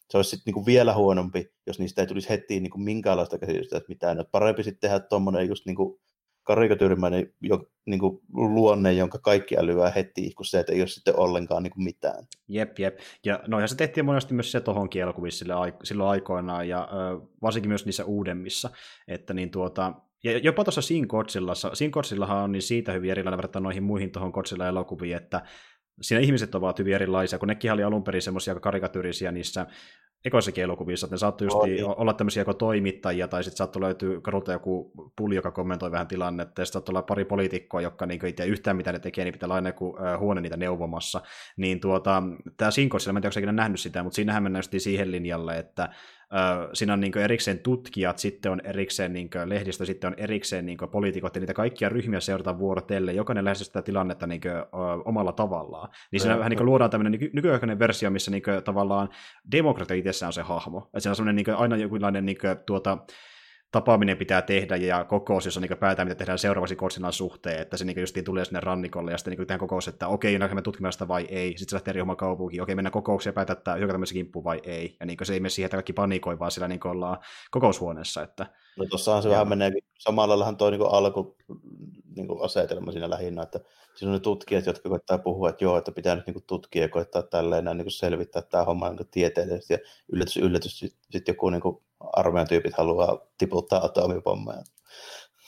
se olisi sitten niin vielä huonompi, jos niistä ei tulisi heti niin kuin minkäänlaista käsitystä, että mitään. Että parempi sitten tehdä tuommoinen just niin kuin karikatyyrimäinen jo, niin kuin luonne, jonka kaikki älyää heti, kun se, että ei ole sitten ollenkaan niin kuin mitään. Jep, jep. Ja noihan se tehtiin monesti myös se tohonkin elokuvissa silloin aikoinaan, ja ö, varsinkin myös niissä uudemmissa, että niin tuota, ja jopa tuossa Sin Godzillassa, Sin Godzillahan on niin siitä hyvin erilainen verrattuna noihin muihin tuohon Godzilla-elokuviin, että siinä ihmiset ovat hyvin erilaisia, kun nekin oli alun perin semmoisia karikatyyrisiä niissä ekoissakin elokuvissa, että ne saattoi just niin. olla tämmöisiä joko toimittajia, tai sitten saattoi löytyä kadulta joku puli, joka kommentoi vähän tilannetta, ja sitten saattoi olla pari poliitikkoa, jotka niin ei yhtään mitä ne tekee, niin pitää olla aina joku huone niitä neuvomassa. Niin tuota, tämä Sinkos, mä en tiedä, onko nähnyt sitä, mutta siinähän mennään siihen linjalle, että siinä on niin erikseen tutkijat, sitten on erikseen niin lehdistö, sitten on erikseen niin poliitikot, ja niitä kaikkia ryhmiä seurataan vuorotelle, jokainen lähestyy sitä tilannetta niin omalla tavallaan. Niin siinä vähän niin luodaan tämmöinen nyky- nykyaikainen versio, missä niin tavallaan demokratia itsessään on se hahmo. Että siinä on semmoinen niin aina jokinlainen niin tuota, tapaaminen pitää tehdä ja kokous, jossa niin päätetään, mitä tehdään seuraavaksi Godzillan suhteen, että se niin justiin tulee sinne rannikolle ja sitten niin tehdään kokous, että okei, okay, me tutkimaan sitä vai ei. Sitten se lähtee eri oma kaupunkiin, okei, mennään kokoukseen ja päätetään, että hyökätään kimppu vai ei. Ja niin se ei mene siihen, että kaikki panikoi, vaan sillä niin ollaan kokoushuoneessa. Että... No tuossahan se ja... vähän menee, samalla lailla toi niin alku niin asetelma siinä lähinnä, että siinä on ne tutkijat, jotka koittaa puhua, että joo, että pitää nyt niin tutkia ja koittaa tälleen niin selvittää tämä homma niin tieteellisesti ja yllätys, yllätys, sitten joku niin armeijan tyypit haluaa tiputtaa atomipommeja.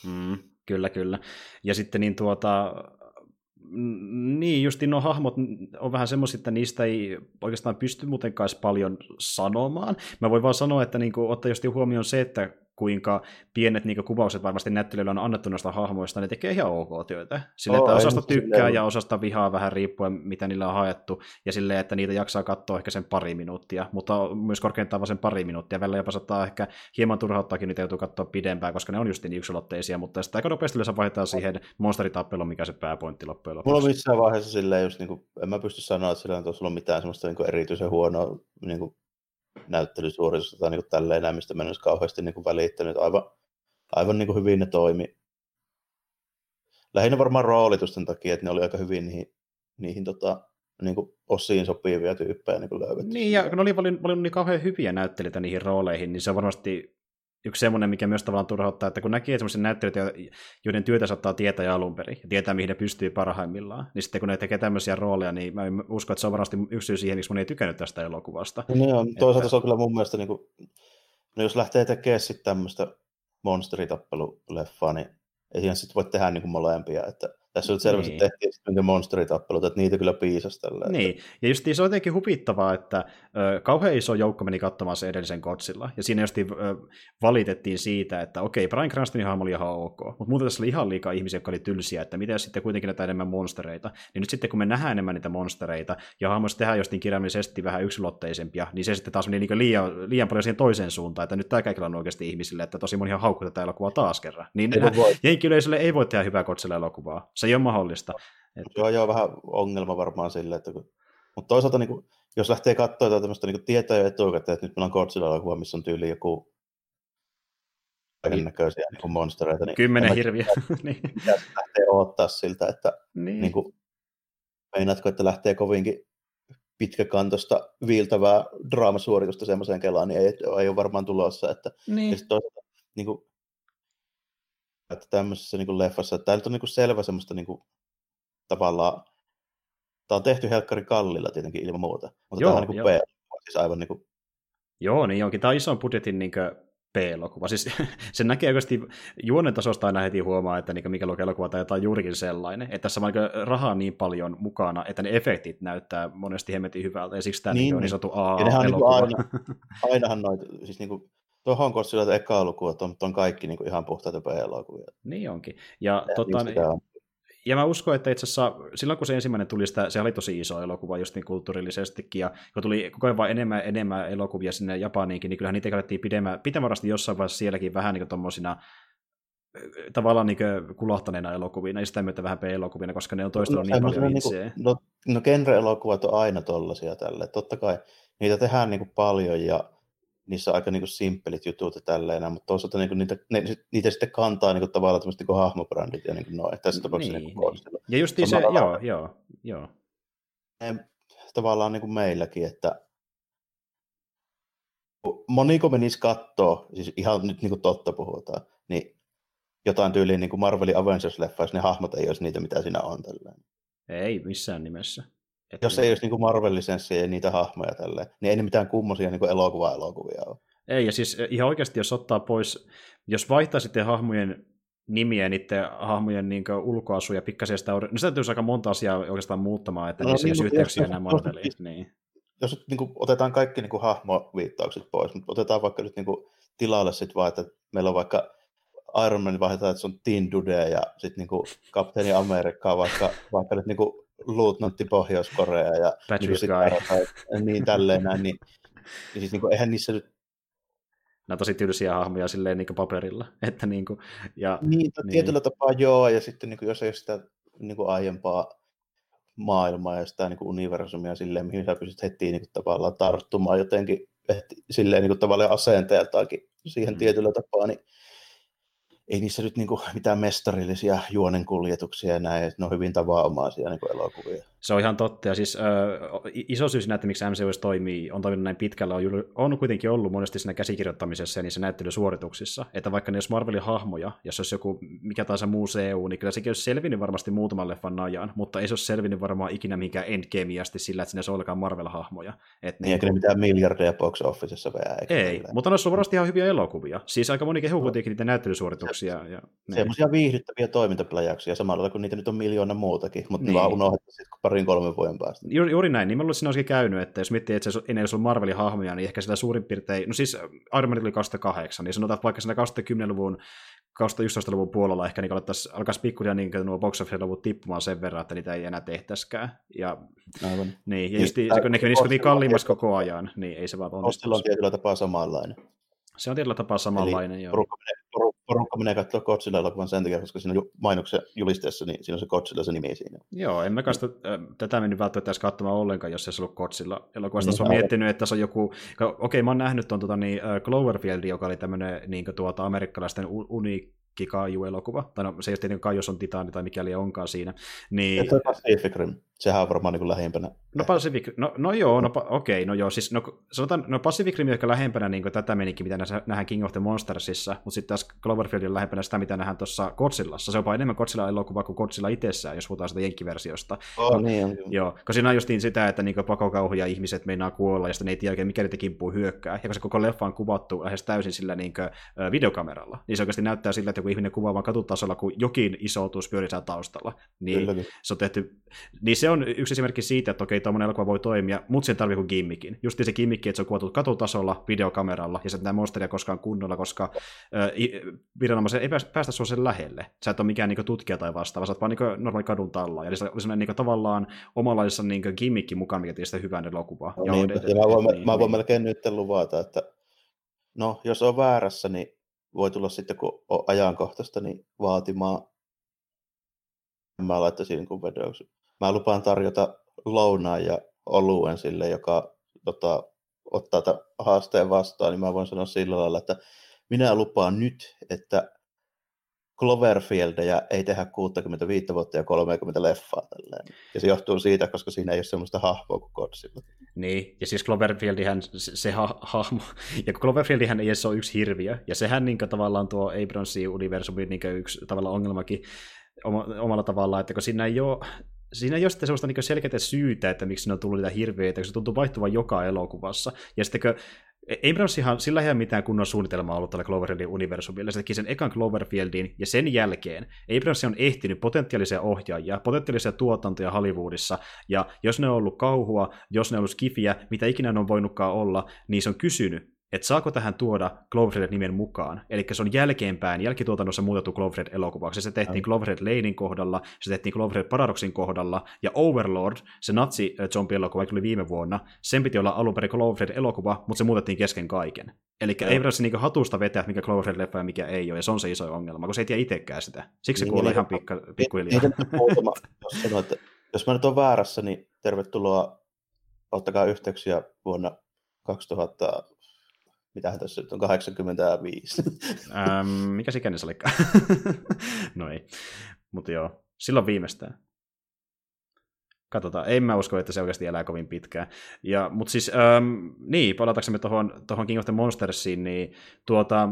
Mm, kyllä, kyllä. Ja sitten niin tuota, niin, just nuo hahmot on vähän semmoisia, että niistä ei oikeastaan pysty muutenkaan paljon sanomaan. Mä voin vaan sanoa, että niin ottaa just huomioon se, että kuinka pienet niin kuvaukset varmasti näyttelijöillä on annettu noista hahmoista, ne tekee ihan ok työtä. Sille, että osasta tykkää silleen. ja osasta vihaa vähän riippuen, mitä niillä on haettu, ja silleen, että niitä jaksaa katsoa ehkä sen pari minuuttia, mutta myös korkeintaan vain sen pari minuuttia. Välillä jopa saattaa ehkä hieman turhauttaakin, niitä joutuu katsoa pidempään, koska ne on just niin yksilotteisia, mutta sitten aika nopeasti yleensä vaihdetaan siihen monsteritappeluun, mikä se pääpointti loppujen lopuksi. Mulla on missään vaiheessa silleen just, niin kuin, en mä pysty sanoa, että sillä on tuossa mitään semmoista niin erityisen huonoa niin kuin näyttelysuoritusta tai niin kuin tälleen näin, mistä mä en olisi kauheasti niin kuin välittänyt. Aivan, aivan niin kuin hyvin ne toimi. Lähinnä varmaan roolitusten takia, että ne oli aika hyvin niihin, niihin tota, niin kuin, osiin sopivia tyyppejä niin löydetty. Niin, ja kun oli paljon, paljon niin kauhean hyviä näyttelijöitä niihin rooleihin, niin se on varmasti yksi semmoinen, mikä myös tavallaan turhauttaa, että kun näkee semmoisia näyttelijöitä, joiden työtä saattaa tietää jo alun perin, ja tietää, mihin ne pystyy parhaimmillaan, niin sitten kun ne tekee tämmöisiä rooleja, niin mä uskon, että se on varmasti yksi syy siihen, miksi moni ei tykännyt tästä elokuvasta. Niin on, toisaalta että... se on kyllä mun mielestä, niin kuin, no jos lähtee tekemään sitten tämmöistä monsteritappeluleffaa, niin ei siihen sitten voi tehdä niin kuin molempia, että tässä nyt selvästi niin. tehtiin sitten monsteritappelut, että niitä kyllä piisasi tällä. Niin, että... ja just se on jotenkin hupittavaa, että ö, kauhean iso joukko meni katsomaan se edellisen kotsilla, ja siinä just ö, valitettiin siitä, että okei, Brian Cranstonin hahmo oli ihan ok, mutta muuten tässä oli ihan liikaa ihmisiä, jotka oli tylsiä, että miten sitten kuitenkin näitä enemmän monstereita, niin nyt sitten kun me nähdään enemmän niitä monstereita, ja hahmoista tehdään jostain kirjaimellisesti vähän yksilotteisempia, niin se sitten taas meni niin liian, liian paljon siihen toiseen suuntaan, että nyt tämä on oikeasti ihmisille, että tosi moni ihan haukku tätä elokuvaa taas kerran. Niin jenkiyleisölle ei voi tehdä hyvää kotsilla elokuvaa. Se ei ole mahdollista. Että... Joo, joo, vähän ongelma varmaan sille, että kun... mutta toisaalta niin kuin, jos lähtee katsoa jotain tämmöistä niin tietää jo etukäteen, että nyt meillä on Godzilla-elokuva, missä on tyyli joku kaiken näköisiä niin monstereita. Niin Kymmenen hirviä. niin. lähtee odottaa siltä, että niin. Niin kuin, meinaatko, että lähtee kovinkin pitkäkantoista viiltävää draamasuoritusta semmoiseen kelaan, niin ei, ei ole varmaan tulossa. Että, niin. Ja toisaalta, niin kuin, että tämmöisessä niin kuin leffassa, että tämä nyt on niin kuin selvä semmoista niin kuin, tavallaan, tämä on tehty helkkari kallilla tietenkin ilman muuta, mutta joo, tämä on niin kuin P, siis aivan niin kuin... Joo, niin onkin. Tämä on ison budjetin niin kuin B-elokuva. Siis se näkee oikeasti juonen tasosta aina heti huomaa, että niin mikä elokuva tai jotain juurikin sellainen. Että tässä on niin rahaa niin paljon mukana, että ne efektit näyttää monesti hemmetin hyvältä, ja siksi tämä niin, on niin sanottu A-elokuva. Niin aina, ainahan noita, siis niin kuin Tuohon Kossilla eka luku, että on, on kaikki niin kuin ihan puhtaita B-elokuvia. Niin onkin. Ja, ja, tota, niin ja mä uskon, että itse asiassa silloin kun se ensimmäinen tuli, sitä, se oli tosi iso elokuva just niin kulttuurillisestikin, ja kun tuli koko ajan vaan enemmän enemmän elokuvia sinne Japaniinkin, niin kyllähän niitä katsottiin pidemmän, pitemmästi jossain vaiheessa sielläkin vähän niin tuommoisina tavallaan niin kulahtaneena elokuvina, ja sitä myötä vähän B-elokuvina, koska ne on toistella no, niin paljon niin itseä. no, no genre-elokuvat on aina tollaisia tälle. Totta kai niitä tehdään niin kuin paljon, ja niissä on aika niin kuin simppelit jutut ja tälleen, mutta toisaalta niin kuin niitä, ne, niitä sitten kantaa niin kuin tavallaan tämmöiset niin hahmobrändit ja niin kuin noin. Tässä tapauksessa niin, niin, niin. Ja just se, joo, joo, joo. Tavallaan niin kuin meilläkin, että moniko menisi kattoo, siis ihan nyt niin kuin totta puhutaan, niin jotain tyyliin niin kuin Marvelin Avengers-leffa, jos ne hahmot ei olisi niitä, mitä siinä on. Tällainen. Ei missään nimessä. Että Jos ei olisi niin Marvel-lisenssiä ja niitä hahmoja tälleen, niin ei ne mitään kummosia niin elokuva-elokuvia ole. Ei, ja siis eh, ihan oikeasti, jos ottaa pois, jos vaihtaa sitten hahmojen nimiä ja niiden hahmojen niin ulkoasuja pikkasen sitä, niin täytyisi aika monta asiaa oikeastaan muuttamaan, että no, niissä niin, yhteyksiä enää Marveliin. Niin. Jos niin kuin, otetaan kaikki niin kuin, hahmoviittaukset pois, mutta otetaan vaikka nyt niin kuin, tilalle sit vaan, että meillä on vaikka Iron Man vaihdetaan, että se on Tin Dude ja sitten niin Kapteeni Amerikkaa vaikka, vaikka nyt niin kuin, luutnantti Pohjois-Korea ja niin, sit, niin tälleen näin, niin, niin siis niin kuin, eihän niissä nyt nämä tosi tylsiä hahmoja silleen niin paperilla. Että niin kuin, ja, niin, niin, tietyllä tapaa joo, ja sitten niin kuin, jos ei ole sitä niin kuin aiempaa maailmaa ja sitä niin kuin universumia silleen, mihin sä pystyt heti niin kuin, tavallaan tarttumaan jotenkin silleen niin kuin, tavallaan asenteeltaankin siihen mm. tietyllä tapaa, niin ei niissä nyt niin kuin mitään mestarillisia juonenkuljetuksia ja näin, ne on hyvin tavanomaisia niin elokuvia. Se on ihan totta, ja siis äh, iso syy siinä, että miksi MCU toimii, on toiminut näin pitkällä, on, on kuitenkin ollut monesti siinä käsikirjoittamisessa ja niissä näyttelysuorituksissa, että vaikka ne olisi Marvelin hahmoja, jos olisi joku mikä tahansa muu CU, niin kyllä sekin olisi selvinnyt varmasti muutaman leffan ajan, mutta ei se olisi selvinnyt varmaan ikinä mihinkään endgameasti sillä, että sinne olisi Marvel-hahmoja. Et niin, eikä ne mitään miljardeja box officessa vielä. Eikä ei, mitään. mutta ne olisi varmasti ihan hyviä elokuvia. Siis aika moni kehu kuitenkin niitä näyttelysuorituksia. Ja, Semmoisia viihdyttäviä toimintapläjäyksiä samalla, kun niitä nyt on miljoona muutakin, mutta niin. ne vaan unohdettu sitten, parin kolmen vuoden päästä. Juuri, juuri näin, niin mä luulen, että siinä olisikin käynyt, että jos miettii, että se ei olisi ollut Marvelin hahmoja, niin ehkä sitä suurin piirtein, no siis äh, Iron Man tuli 2008, niin sanotaan, että vaikka siinä 2010-luvun 2011-luvun puolella ehkä niin alettaisiin, alkaisi pikkuja niin nuo box office-luvut tippumaan sen verran, että niitä ei enää tehtäisikään. Ja, Aivan. Niin, ja just, niin, se, kun ne menisivät niin kalliimmas koko ajan, niin ei se vaan onnistu. on tietyllä tapaa samanlainen. Se on tietyllä tapaa samanlainen, Eli joo. Porukka menee, porukka menee katsoa Godzilla-elokuvan sen takia, koska siinä mainoksen julisteessa, niin siinä on se Godzilla se nimi siinä. Joo, en mä kasta, äh, tätä mennyt välttämättä edes katsomaan ollenkaan, jos se olisi ollut Godzilla elokuvasta. Niin, olen miettinyt, että se on joku, okei okay, mä oon nähnyt tuon tota, niin, Cloverfield, joka oli tämmöinen niin tuota, amerikkalaisten uniikki kaiju-elokuva. Tai no, se ei ole tietenkin Kaijos on titaani tai mikäli onkaan siinä. Niin, se on Pacific Rim. Sehän on varmaan niin kuin lähimpänä. No Pacific, no, no joo, no, okei, okay, no joo, siis no, sanotaan, no Pacific Rim on ehkä lähempänä niin tätä menikin, mitä nähdään King of the Monstersissa, mutta sitten taas Cloverfield on lähempänä sitä, mitä nähdään tuossa Godzillassa. Se on enemmän Godzilla-elokuva kuin Godzilla itsessään, jos puhutaan sitä jenkkiversiosta. Oh, no, niin, on. Joo, koska siinä on justiin sitä, että niin pakokauhuja ihmiset meinaa kuolla, ja sitten ne ei tiedä mikä niitä kimppuu hyökkää. Ja koska se koko leffa on kuvattu lähes täysin sillä niin kuin, videokameralla, niin se oikeasti näyttää sillä, että joku ihminen kuvaa vaan katutasolla, kun jokin isoutus pyörii taustalla. Niin Kylläkin. se on tehty, niin se on yksi esimerkki siitä, että okei, tuommoinen elokuva voi toimia, mutta se tarvii kuin gimmickin. Just se gimmikki, että se on kuvattu katutasolla videokameralla, ja se näe monsteria koskaan kunnolla, koska äh, viranomaisen ei päästä sua sen lähelle. Sä et ole mikään niin tutkija tai vastaava, sä oot vaan niin normaali kadun talla. Ja se oli sellainen niin tavallaan omanlaisessa niin gimmikki mukaan, mikä tietysti hyvän elokuvaa. No, ja, niin, ja mä voin, niin, mä voin niin. melkein nyt luvata, että no, jos on väärässä, niin voi tulla sitten, kun on ajankohtaista, niin vaatimaan mä laittaisin niin vedoksi. Mä lupaan tarjota lounaan ja oluen sille, joka tota, ottaa tämän haasteen vastaan, niin mä voin sanoa sillä lailla, että minä lupaan nyt, että Cloverfieldia ei tehdä 65 vuotta ja 30 leffaa. Tälleen. Ja se johtuu siitä, koska siinä ei ole semmoista hahmoa kuin Godzilla. Niin, ja siis Cloverfieldihän se, se ha- hahmo, ja Cloverfieldihän ei edes ole yksi hirviö, ja sehän niin tavallaan tuo Abramsin universumin niin yksi tavallaan ongelmakin omalla tavallaan, että kun siinä ei ole siinä ei ole sitten sellaista niin selkeää syytä, että miksi ne on tullut niitä hirveitä, kun se tuntuu vaihtuvan joka elokuvassa. Ja sitten kun Abramsihan, sillä ei ole mitään kunnon suunnitelmaa ollut tällä Cloverfieldin universumilla. Se teki sen ekan Cloverfieldin, ja sen jälkeen Abrams on ehtinyt potentiaalisia ohjaajia, potentiaalisia tuotantoja Hollywoodissa, ja jos ne on ollut kauhua, jos ne on ollut skifiä, mitä ikinä ne on voinutkaan olla, niin se on kysynyt, että saako tähän tuoda Cloverfield nimen mukaan. Eli se on jälkeenpäin, jälkituotannossa muutettu Cloverfield elokuvaksi. Se tehtiin Cloverfield Lanein kohdalla, se tehtiin Cloverfield Paradoxin kohdalla, ja Overlord, se natsi zombie elokuva tuli viime vuonna, sen piti olla alun perin Cloverfield elokuva, mutta se muutettiin kesken kaiken. Eli ei pitäisi niinku hatusta vetää, mikä Cloverfield leffa ja mikä ei ole, ja se on se iso ongelma, kun se ei tiedä itsekään sitä. Siksi niin, se kuulee ihan pikka, pikkuhiljaa. jos, mä nyt olen väärässä, niin tervetuloa, ottakaa yhteyksiä vuonna 2000 mitähän tässä nyt on, 85. Ähm, mikä se ikäinen olikaan? no ei, mutta joo, silloin viimeistään. Katsotaan, en mä usko, että se oikeasti elää kovin pitkään. Ja, mutta siis, ähm, niin, palataksemme tuohon King of the Monstersiin, niin tuota,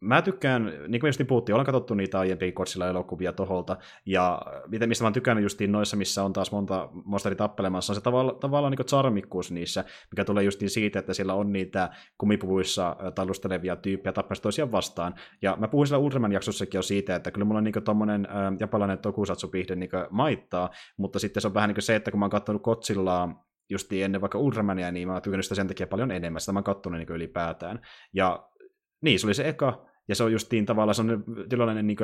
mä tykkään, niin kuin just puhuttiin, olen katsottu niitä aiempia Godzilla-elokuvia toholta, ja mistä mä oon tykännyt justiin noissa, missä on taas monta monsteri tappelemassa, on se tavalla, tavallaan niin charmikkuus niissä, mikä tulee justiin siitä, että siellä on niitä kumipuvuissa tallustelevia tyyppejä tappamassa toisiaan vastaan. Ja mä puhuin siellä Ultraman-jaksossakin jo siitä, että kyllä mulla on niin tommonen äh, japalainen niin maittaa, mutta sitten se on vähän niin se, että kun mä oon katsonut Godzillaa justiin ennen vaikka Ultramania, niin mä oon tykännyt sitä sen takia paljon enemmän, sitä mä oon katsonut niin ylipäätään. Ja niin, se oli se eka, ja se on justiin tavallaan sellainen tilanne niin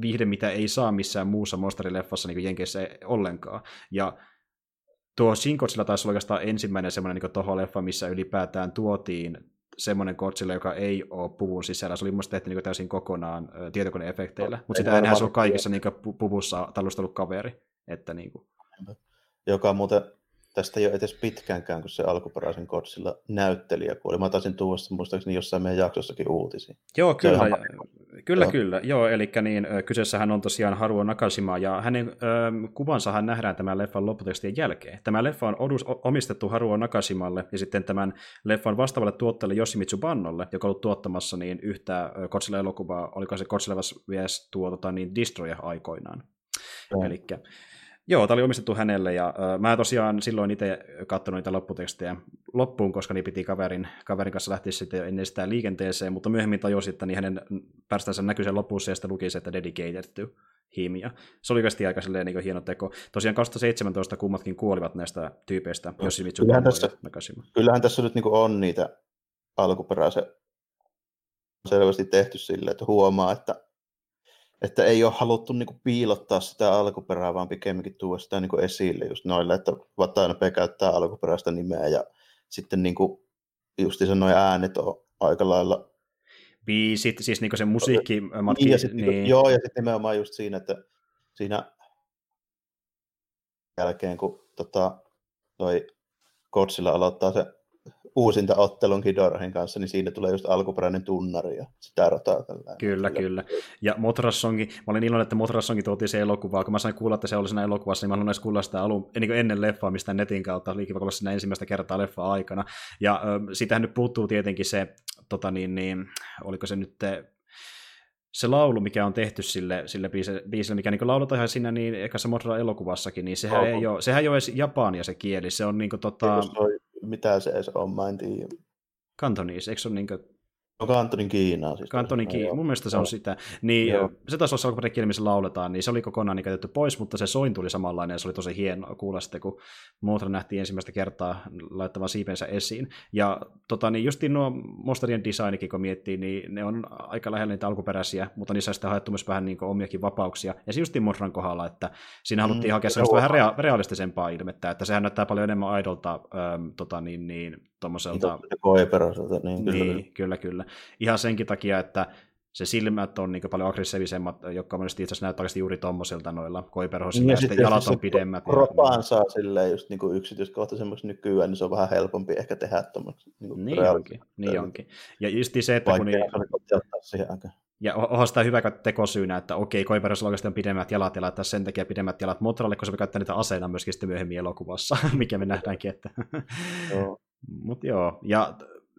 viihde, mitä ei saa missään muussa monsterileffassa niin Jenkeissä ollenkaan. Ja tuo Shin Godzilla taisi olla oikeastaan ensimmäinen semmoinen niin toho leffa, missä ylipäätään tuotiin semmoinen Godzilla, joka ei ole puvun sisällä. Se oli mun tehty niin täysin kokonaan tietokoneefekteillä, mutta sitä enää se on kaikissa niin puvussa tallustellut kaveri. Että, niin kuin. Joka muuten tästä ei ole edes pitkäänkään, kun se alkuperäisen Godzilla näyttelijä kuoli. Mä taisin tuoda muistaakseni jossain meidän jaksossakin uutisia. Joo, kyllä. Ihan... Kyllä, joo. kyllä. Joo, eli niin, kyseessähän on tosiaan Haruo Nakashima, ja hänen ö, kuvansa hän nähdään tämän leffan lopputekstien jälkeen. Tämä leffa on odus, omistettu Haruo Nakashimalle, ja sitten tämän leffan vastaavalle tuottajalle Yoshimitsu Bannolle, joka on ollut tuottamassa niin yhtä Godzilla-elokuvaa, oliko se Godzilla vs. Tuo, tota, niin Destroyer aikoinaan. Eli Joo, tämä oli omistettu hänelle ja äh, mä tosiaan silloin itse katsonut niitä lopputekstejä loppuun, koska niin piti kaverin, kaverin kanssa lähteä sitten ennen sitä liikenteeseen, mutta myöhemmin tajusin, että niin hänen päästänsä näkyy sen lopussa ja sitten luki se, että dedicated to him. Ja se oli oikeasti aika silleen, niin hieno teko. Tosiaan 2017 kummatkin kuolivat näistä tyypeistä, no, jos kyllähän, tässä, kyllähän tässä nyt niin on niitä alkuperäisen selvästi tehty silleen, että huomaa, että että ei ole haluttu niin kuin, piilottaa sitä alkuperää, vaan pikemminkin tuoda sitä niin kuin, esille just noille, että Watanabe käyttää alkuperäistä nimeä ja sitten niin kuin, justi noin äänet on aika lailla biisit, siis niin se musiikki. Niin, ja sit, niinku- niin. Joo, ja sitten nimenomaan just siinä, että siinä jälkeen, kun tota, toi Godzilla aloittaa se uusinta ottelun Kidorhin kanssa, niin siinä tulee just alkuperäinen tunnari ja sitä rataa tällä. Kyllä, kyllä. Ja Motrassongi, mä olin iloinen, että Motrassongi tuotiin se elokuvaa, kun mä sain kuulla, että se oli siinä elokuvassa, niin mä haluan edes kuulla sitä alun, niin ennen leffaa, mistä netin kautta, liikivakolla siinä ensimmäistä kertaa leffa aikana. Ja äh, siitähän nyt puuttuu tietenkin se, tota niin, niin, oliko se nyt se laulu, mikä on tehty sille, sille biisille, mikä niin lauletaan ihan siinä niin ekassa Motra elokuvassakin, niin sehän, ei ole, sehän ei ole edes japania se kieli, se on niin kuin, tota... Mitä se edes on, mä en tiedä. Kantonis, eikö se ole niin No Kantonin Kiinaa. Siis Kantonin Kiina, mun mielestä se on sitä. Niin, joo. se taas olisi alkuperäinen kieli, missä lauletaan, niin se oli kokonaan niin käytetty pois, mutta se soin tuli samanlainen ja se oli tosi hienoa kuulla sitten, kun Motra nähtiin ensimmäistä kertaa laittavan siipensä esiin. Ja tota, niin justiin nuo monsterien designikin, kun miettii, niin ne on aika lähellä niitä alkuperäisiä, mutta niissä on sitten haettu myös vähän niin omiakin vapauksia. Ja se justiin Motran kohdalla, että siinä haluttiin mm, hakea sellaista vähän rea- realistisempaa ilmettä, että sehän näyttää paljon enemmän aidolta ähm, tota, niin, niin, tuommoiselta... Niin, kyllä. Niin, kyllä, kyllä. Ihan senkin takia, että se silmät on niin paljon aggressiivisemmat, jotka monesti itse asiassa näyttää juuri tuommoisilta noilla koiperhosilla, ja, ja sitten jalat on pidemmät. Kropaan saa silleen just niin yksityiskohtaisemmaksi nykyään, niin se on vähän helpompi ehkä tehdä tuommoiksi. Niin, niin onkin, niin onkin. Ja just se, että kun... Niin... siihen aikaan. Ja onhan sitä hyvä tekosyynä, että okei, koiperhosilla oikeasti on pidemmät jalat ja laittaa sen takia pidemmät jalat Motralle, koska se käyttää niitä aseina myöskin sitten myöhemmin elokuvassa, mikä me nähdäänkin. Että... Joo. Mutta joo, ja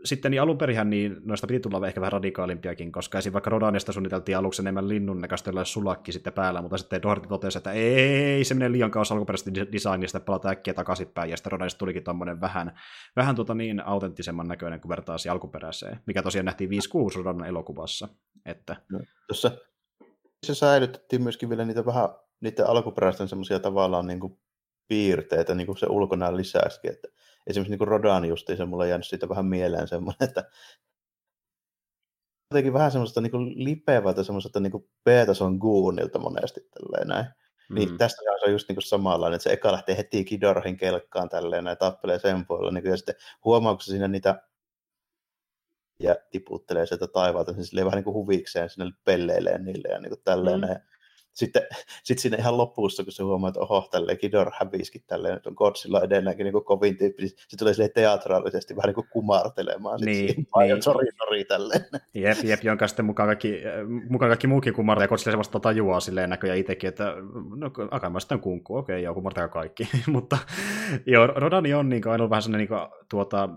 sitten niin alun perin niin noista piti tulla ehkä vähän radikaalimpiakin, koska esim. vaikka Rodanista suunniteltiin aluksi enemmän linnun näköistä sulakki sitten päällä, mutta sitten Doherty totesi, että ei, se menee liian kauas alkuperäisestä designista, palata äkkiä takaisinpäin, ja sitten Rodanista tulikin tuommoinen vähän, vähän tota niin autenttisemman näköinen, kuin vertaa alkuperäiseen, mikä tosiaan nähtiin 5-6 Rodan elokuvassa. Että... No, tuossa se säilytettiin myöskin vielä niitä vähän, niiden alkuperäisten semmoisia tavallaan niin kuin piirteitä, niin kuin se ulkonäön lisäskin, että esimerkiksi niin kuin Rodan justiinsa, mulla on jäänyt siitä vähän mieleen semmoinen, että jotenkin vähän semmoista niin lipevältä, semmoista niin B-tason guunilta monesti tälleen näin. Mm. Niin tästä se on just niin kuin samanlainen, että se eka lähtee heti Kidorhin kelkkaan tälleen näin, tappelee sen puolella, niin ja sitten huomaako siinä niitä ja tiputtelee sieltä taivaalta, niin silleen vähän niin kuin huvikseen sinne pelleilee niille ja niin kuin tälleen mm sitten sit siinä ihan lopussa, kun se huomaa, että oho, tälleen Kidor häviskin tälleen, että on Godzilla edelleenkin niin kovin tyyppi, niin se tulee sille teatraalisesti vähän niin kuin kumartelemaan. Niin, niin. Sori, sori, tälleen. Jep, jep, jonka sitten mukaan kaikki, mukaan kaikki muukin kumartaa, ja Godzilla se vasta tajuaa silleen näköjään itsekin, että no, akamaa sitten kunkku, okei, okay, joo, kumartaa kaikki. Mutta joo, Rodani on niin kuin, aina vähän sellainen niin kuin, tuota,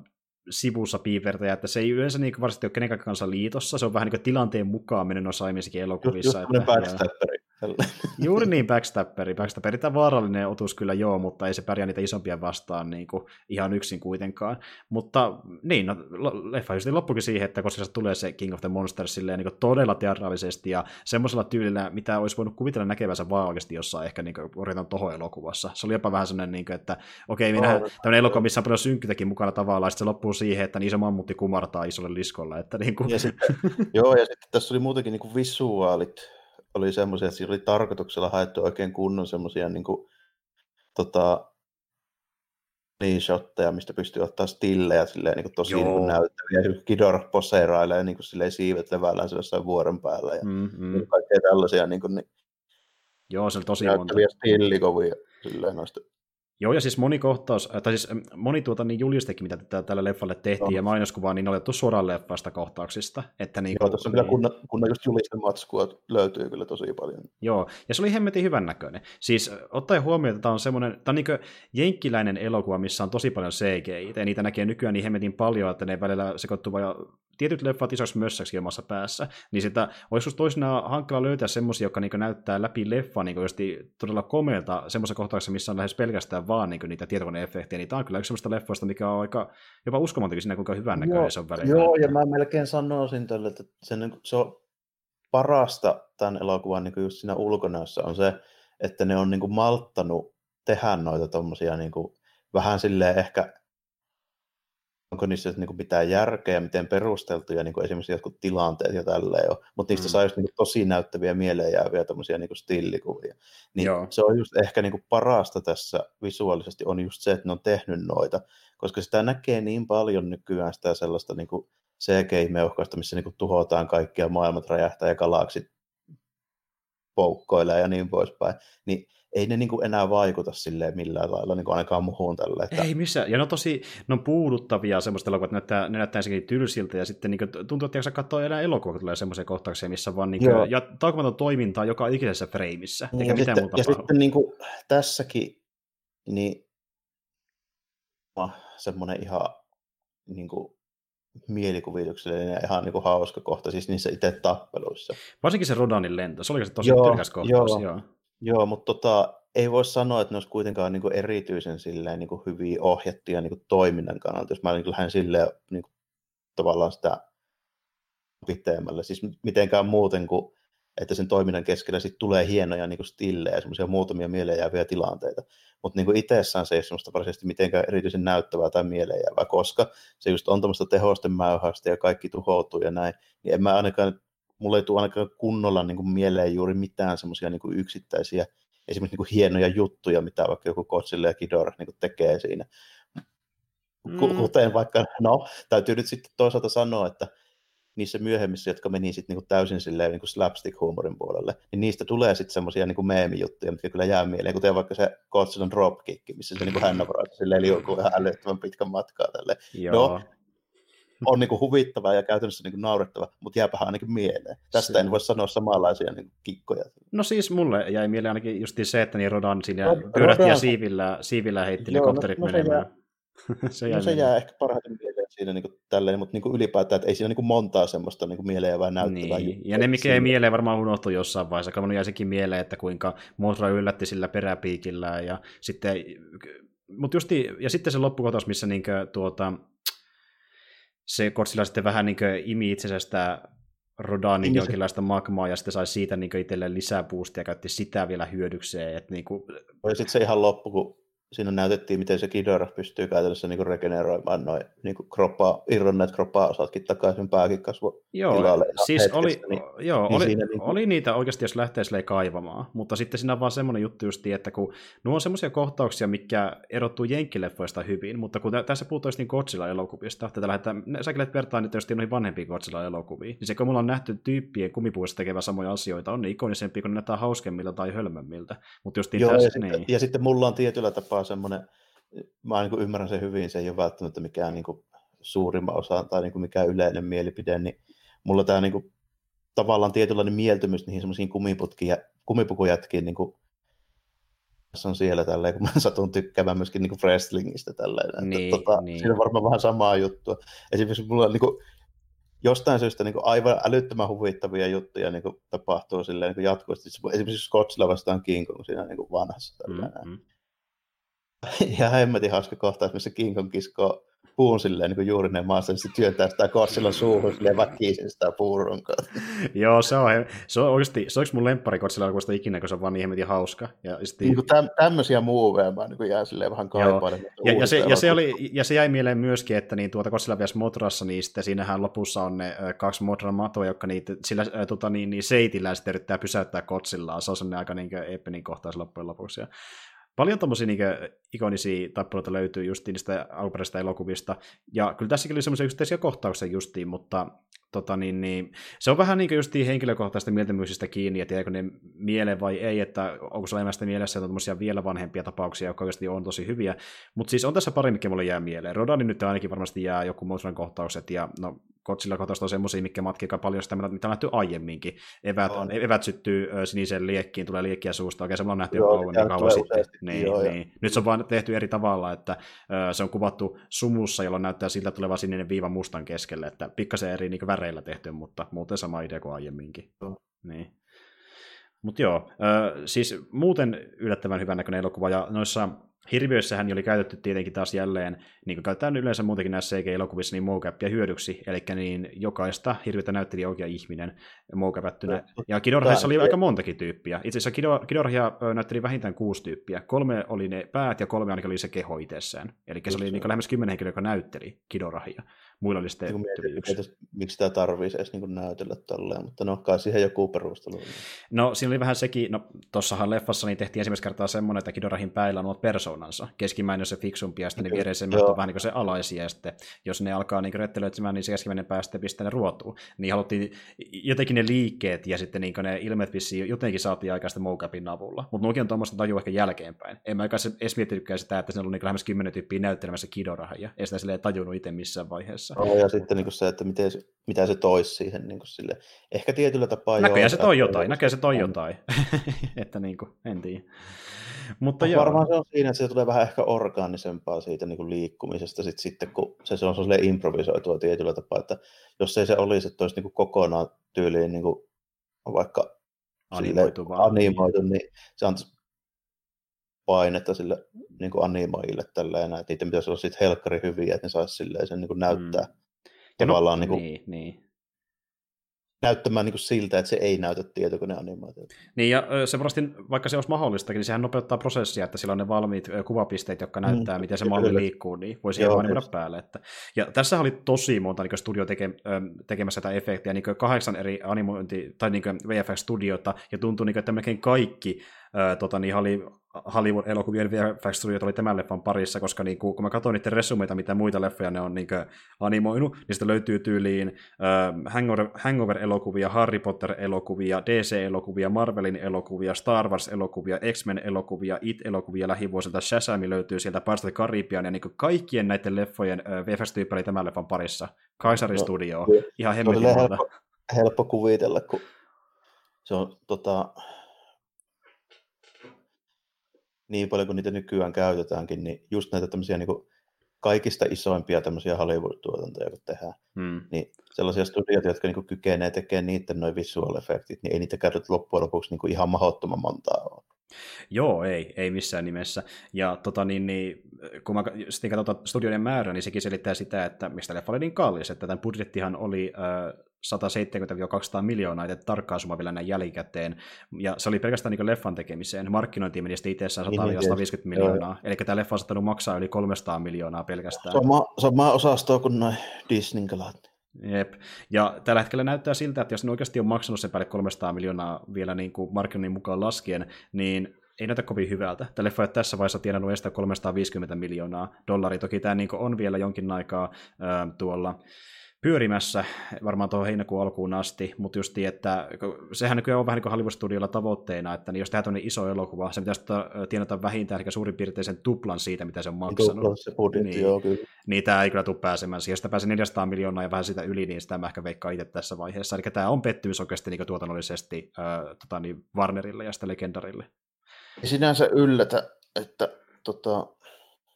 sivussa piipertäjä, että se ei yleensä niin varsinaisesti ole kenenkään kanssa liitossa, se on vähän niin kuin tilanteen mukaan mennyt noissa aiemmissakin elokuvissa. Just, just että, Juuri niin, backstapperi. Backstapperi tämä vaarallinen otus kyllä joo, mutta ei se pärjää niitä isompia vastaan niin kuin, ihan yksin kuitenkaan. Mutta niin, no, leffa just loppukin siihen, että koska se tulee se King of the Monsters silleen, niin kuin, todella teatraalisesti ja semmoisella tyylillä, mitä olisi voinut kuvitella näkevänsä vaan oikeasti jossain ehkä niin kuin, toho elokuvassa. Se oli jopa vähän sellainen, niin kuin, että okei, okay, minä tämmöinen elokuva, missä on paljon synkkyytäkin mukana tavallaan, ja sitten se loppuu siihen, että niin iso mammutti kumartaa isolle liskolla. Että, niin kuin... ja sitten, joo, ja sitten tässä oli muutenkin niin kuin visuaalit oli semmoisia, että siinä oli tarkoituksella haettu oikein kunnon semmoisia niin kuin, tota, niin shotteja, mistä pystyy ottaa stillejä silleen, niin kuin tosi niin kuin näyttäviä. Kidor poseerailee niin kuin, silleen, siivet levällään jossain vuoren päällä ja mm-hmm. niin kaikkea tällaisia niin kuin, niin, Joo, se on tosi monta. stillikovia silleen noista Joo, ja siis moni kohtaus, äh, tai siis ähm, moni tuota, niin julistekin, mitä tätä, tälle leffalle tehtiin, no. ja mainoskuvaa, niin ne on otettu suoraan leffasta kohtauksista. Että niin, Joo, tässä on niin... kyllä kunnon, kunnon just julistematskua löytyy kyllä tosi paljon. Joo, ja se oli hemmetin hyvän näköinen. Siis äh, ottaen huomioon, että tämä on semmoinen, tämä on niin jenkkiläinen elokuva, missä on tosi paljon CGI, ja niitä näkee nykyään niin hemmetin paljon, että ne välillä sekoittuvat tietyt leffat isoksi mössäksi omassa päässä, niin sitä olisi toisinaan hankala löytää semmoisia, jotka niin näyttää läpi leffa niin todella komeilta semmoisessa kohtauksessa, missä on lähes pelkästään vaan niin niitä tietokoneefektejä, niin tämä on kyllä yksi semmoista leffoista, mikä on aika jopa uskomatonkin siinä, kuinka hyvän näköinen se on välillä. Joo, ja mä melkein sanoisin tälle, että se, se on parasta tämän elokuvan niin just siinä ulkonäössä on se, että ne on niin kuin malttanut tehdä noita tommosia niin kuin, vähän silleen ehkä onko niissä niin kuin mitään järkeä ja miten perusteltuja niin kuin esimerkiksi jotkut tilanteet ja tälleen on, mutta niistä mm. saa just niin kuin tosi näyttäviä mieleenjääviä tämmöisiä niin kuin stillikuvia. Niin Joo. se on just ehkä niin kuin parasta tässä visuaalisesti on just se, että ne on tehnyt noita, koska sitä näkee niin paljon nykyään sitä sellaista niin kuin CGI-meuhkoista, missä niin kuin tuhotaan kaikkia, maailmat räjähtää ja galaksit poukkoilee ja niin poispäin, niin ei ne niin kuin enää vaikuta silleen millään lailla niin kuin ainakaan muhun tällä. Että... Ei missään, ja ne on tosi ne on puuduttavia semmoista elokuvat, että näyttää, ne näyttää ensinnäkin tylsiltä, ja sitten niin kuin, tuntuu, että jaksa katsoa enää elokuvaa, kun tulee semmoisia kohtauksia, missä vaan niin kuin, ja taukomaton toimintaa joka ikisessä freimissä, eikä ja mitään sitten, muuta Ja sitten niin kuin, tässäkin, niin semmoinen ihan niin kuin, mielikuvituksellinen ja ihan niin kuin hauska kohta siis niissä itse tappeluissa. Varsinkin se Rodanin lento, se oli se tosi joo, kohtaus. Joo, joo. Joo mutta tota, ei voi sanoa, että ne olisi kuitenkaan niin kuin erityisen silleen, niin kuin hyvin ohjattuja niin kuin toiminnan kannalta, jos mä niin kuin lähden silleen niin kuin, tavallaan sitä pitemmälle. Siis mitenkään muuten kuin että sen toiminnan keskellä sitten tulee hienoja niin stillejä ja semmoisia muutamia mieleenjääviä tilanteita. Mutta niin itsessään se ei semmoista varsinaisesti mitenkään erityisen näyttävää tai mieleenjäävää, koska se just on tämmöistä tehosten mäyhästä ja kaikki tuhoutuu ja näin, niin en mä ainakaan, mulle ei tule ainakaan kunnolla niin kuin mieleen juuri mitään semmoisia niin yksittäisiä esimerkiksi niin kuin hienoja juttuja, mitä vaikka joku Kotsille ja Kidor niin kuin tekee siinä. Mm. Kuten vaikka, no, täytyy nyt sitten toisaalta sanoa, että niissä myöhemmissä, jotka meni sitten niinku täysin silleen niinku slapstick-huumorin puolelle, niin niistä tulee sitten semmoisia niinku meemijuttuja, mitkä kyllä jää mieleen, kuten vaikka se Godzilla dropkick, missä se niinku hännävaraisi silleen liukuu ihan älyttömän pitkän matkaa tälle. Joo. No, on niinku huvittava ja käytännössä niinku naurettava, mutta jääpähän ainakin mieleen. Tästä se... en voi sanoa samanlaisia niinku kikkoja. No siis mulle jäi mieleen ainakin just se, että niin Rodan siinä pyörähti ja siivillä, siivillä heitti ne kopterit no, no menemään. Se se, no, se jää ehkä parhaiten mieleen siinä niin kuin, tälleen, mutta niin kuin ylipäätään, että ei siinä niin kuin montaa semmoista niin mieleen vai näyttävää niin. juttua. Ja ne, mikä ei mieleen, varmaan unohtui jossain vaiheessa. Kamanu jäi sekin mieleen, että kuinka Mothra yllätti sillä peräpiikillä. Ja sitten, mutta justi, ja sitten se loppukotaus, missä niin kuin, tuota, se Godzilla sitten vähän niin kuin imi itsestä Rodanin niin jonkinlaista magmaa ja sitten sai siitä niin itselleen lisää boostia ja käytti sitä vielä hyödykseen. Että niin kuin... Ja sitten se ihan loppu, kun siinä näytettiin, miten se Kidora pystyy käytännössä niin regeneroimaan noin niin kroppaa, irronneet kroppaa-osatkin takaisin pääkin kasvu Joo, tilalle siis hetkessä, oli, niin, joo, niin oli, siinä niin kuin... oli niitä oikeasti, jos lähtee silleen kaivamaan, mutta sitten siinä on vaan semmoinen juttu just, että kun nuo on semmoisia kohtauksia, mikä erottuu jenkkileffoista hyvin, mutta kun tässä puhutaan niin Godzilla-elokuvista, tätä lähdetään, säkin lähdet vertaan nyt just noihin vanhempiin Godzilla-elokuviin, niin se kun mulla on nähty tyyppien kumipuista tekevä samoja asioita, on ne ikonisempia, kun ne näyttää hauskemmilta tai hölmömmiltä. Mutta just niin joo, tässä, ja, niin. sitten, ja sitten mulla on tietyllä tapaa on semmoinen, mä niin kuin ymmärrän sen hyvin, se ei ole välttämättä mikään niin kuin suurimman osa tai niin kuin mikään yleinen mielipide, niin mulla tämä niin kuin, tavallaan tietynlainen mieltymys niihin semmoisiin kumipukujätkiin niin kuin, se on siellä tälleen, kun mä satun tykkäämään myöskin niin wrestlingistä tälleen. Niin, että, tota, niin. Siinä on varmaan vähän samaa juttua. Esimerkiksi mulla on niin kuin, jostain syystä niin kuin aivan älyttömän huvittavia juttuja niin kuin, tapahtuu silleen, niin kuin jatkuvasti. Esimerkiksi Scotsilla vastaan King Kong siinä niin kuin vanhassa. Mm-hmm. ja hemmetin hauska kohtaus, missä King Kong kiskoo puun silleen niin juuri ne maassa, niin se työntää sitä Godzillan suuhun silleen väkisin sitä puurunkoa. Joo, se on, se on oikeasti, se on mun lemppari Godzilla elokuvasta ikinä, kun se on vaan niin hemmetin hauska. Ja sitten... niin täm, tämmöisiä muuveja mä niin jää silleen vähän kaipaan. Ja, ja, se, ja, se oli, ja se jäi mieleen myöskin, että niin tuota Godzilla vs. Motrassa, niin sitten siinähän lopussa on ne kaksi Motran matoa, jotka niitä, sillä äh, tota, niin, niin seitillä sitten yrittää pysäyttää Godzillaa. Se on sellainen aika niin eeppinen kohtaus loppujen lopuksi. Ja paljon tommosia niin ikonisia tappeluita löytyy just niistä alkuperäisistä elokuvista, ja kyllä tässäkin oli semmoisia yksittäisiä kohtauksia justiin, mutta tota, niin, niin, se on vähän niin justiin henkilökohtaisista mieltymyksistä kiinni, että jääkö ne mieleen vai ei, että onko se elämästä mielessä että on vielä vanhempia tapauksia, jotka oikeasti on tosi hyviä, mutta siis on tässä pari, mikä mulle jää mieleen. Rodani nyt ainakin varmasti jää joku Motran kohtaukset, ja no Godzilla kotosta on semmoisia, mikä matkii paljon sitä, mitä on nähty aiemminkin. Evät, on, evät syttyy sinisen liekkiin, tulee liekkiä suusta, oikein semmoinen on nähty joo, jo kauan, niin sitten. Niin, joo, niin. Nyt se on vaan tehty eri tavalla, että se on kuvattu sumussa, jolloin näyttää siltä tuleva sininen viiva mustan keskelle, että pikkasen eri niin väreillä tehty, mutta muuten sama idea kuin aiemminkin. Joo. Niin. Mutta joo, siis muuten yllättävän hyvän näköinen elokuva, ja noissa Hirviöissähän oli käytetty tietenkin taas jälleen, niin kuin käytetään yleensä muutenkin näissä CG-elokuvissa, niin mocappia hyödyksi, eli niin jokaista hirviötä näytteli oikea ihminen mocapättynä. Ja Kidorhassa oli aika montakin tyyppiä. Itse asiassa Kidorhia näytteli vähintään kuusi tyyppiä. Kolme oli ne päät ja kolme ainakin oli se keho itsessään. Eli se oli niin lähemmäs kymmenen henkilöä, joka näytteli Kidorahia. Muilla oli sitten Niin tyyli mietin, yksi. miksi sitä tarvitsisi edes niin näytellä tolleen, mutta no kai siihen joku perustelu. No siinä oli vähän sekin, no tossahan leffassa niin tehtiin ensimmäistä kertaa semmoinen, että Kidorahin päillä on omat persoonansa. Keskimmäinen on se fiksumpi ja sitten ne viereisemmät on vähän niin kuin se alaisia ja sitten jos ne alkaa niin rettelöitsemään, niin se keskimmäinen pää sitten pistää ne ruotuun. Niin haluttiin jotenkin ne liikkeet ja sitten niin ne ilmeet vissiin jotenkin saatiin aikaista mocapin avulla. Mutta nuokin on tuommoista tajua ehkä jälkeenpäin. En mä edes miettinytkään sitä, että siinä on niin lähemmäs kymmenen tyyppiä näyttelemässä Kidoraha ja ei sitä silleen tajunnut itse missään vaiheessa. No, ja sitten niin se, että miten, se- mitä se toisi siihen. Niin sille. Ehkä tietyllä tapaa Näköjään se joo, toi että- jotain, näköjään se toi on. jotain. että niin kuin, en tiedä. Mutta No, joo. varmaan se on siinä, että se tulee vähän ehkä orgaanisempaa siitä niin kuin liikkumisesta sit, sitten, kun se, se on silleen improvisoitua tietyllä tapaa, että jos ei se olisi, että olisi niin kuin kokonaan tyyliin niin kuin vaikka Animoitu sille vaan. animoitu, niin se antaisi painetta sille niin kuin animoijille tälleen, että niiden pitäisi olla sitten helkkari hyviä, että ne saisi silleen sen niin kuin näyttää Mm. Ja no, tavallaan niin kuin, niin, niin. näyttämään niin kuin siltä, että se ei näytä tietokoneanimaatiota. Niin, ja se varmasti, vaikka se olisi mahdollistakin, niin sehän nopeuttaa prosessia, että sillä on ne valmiit kuvapisteet, jotka näyttää, Mm, miten se malli kyllä. liikkuu, niin voi siihen Joo, vaan animoida just. päälle. Että. Ja tässä oli tosi monta niin studio teke, tekemässä tätä efektiä, niin kahdeksan eri animointi- tai niin VFX-studiota, ja tuntui, niin kuin, että melkein kaikki tota, niin Holly- Hollywood-elokuvien VFX-studiot oli tämän leffan parissa, koska niin kuin, kun mä katsoin niiden resumeita, mitä muita leffoja ne on niin animoinut, niin sitä löytyy tyyliin äh, Hangover, Hangover-elokuvia, Harry Potter-elokuvia, DC-elokuvia, Marvelin elokuvia, Star Wars-elokuvia, X-Men-elokuvia, It-elokuvia lähivuosilta, Shazam löytyy sieltä Pirates of the Caribbean, ja niin kuin kaikkien näiden leffojen äh, VFX-tyyppi oli tämän leffan parissa. Kaisari No, Studio, kyllä. ihan hemmetin helppo, helppo kuvitella, kun se on tota, niin paljon kuin niitä nykyään käytetäänkin, niin just näitä tämmöisiä niin kuin kaikista isoimpia tämmöisiä Hollywood-tuotantoja, kun tehdään, Hmm. niin sellaisia studioita, jotka niin kuin kykenee tekemään niiden noin visual effektit, niin ei niitä käytetä loppujen lopuksi niin kuin ihan mahdottoman montaa ole. Joo, ei, ei missään nimessä. Ja tota, niin, niin, kun mä sitten katsotaan studioiden määrä, niin sekin selittää sitä, että mistä leffa oli niin kallis, että tämän budjettihan oli äh, 170-200 miljoonaa, että tarkkaa summa vielä näin jälkikäteen, ja se oli pelkästään niin leffan tekemiseen. Markkinointiin meni sitten itsessään Niin, niin, 100-150 tietysti. miljoonaa, eli tämä leffa on saattanut maksaa yli 300 miljoonaa pelkästään. Sama, samaa osastoa kuin noin Disneyn kalat. Jep. Ja tällä hetkellä näyttää siltä, että jos ne oikeasti on maksanut sen päälle 300 miljoonaa vielä niin kuin markkinoinnin mukaan laskien, niin ei näytä kovin hyvältä. Tämä leffa ei tässä vaiheessa tienannut estä 350 miljoonaa dollaria. Toki tämä niin on vielä jonkin aikaa ää, tuolla pyörimässä varmaan tuohon heinäkuun alkuun asti, mutta just että kun- sehän nykyään on vähän niin kuin Hollywood-studiolla tavoitteena, että niin jos tehdään tämmöinen iso elokuva, se pitäisi tienata vähintään eli suurin piirtein sen tuplan siitä, mitä se on maksanut. Tupla se budjetti, Niin. niin. joo kyllä. Niin tämä ei kyllä tule pääsemään siihen. Jos tämä pääsee 400 miljoonaa ja vähän sitä yli, niin sitä mä ehkä veikkaan itse tässä vaiheessa. Eli tämä on pettymys oikeasti niin tuotannollisesti ää, tota, niin Warnerille ja sitä Legendarille. Ei sinänsä yllätä, että tota,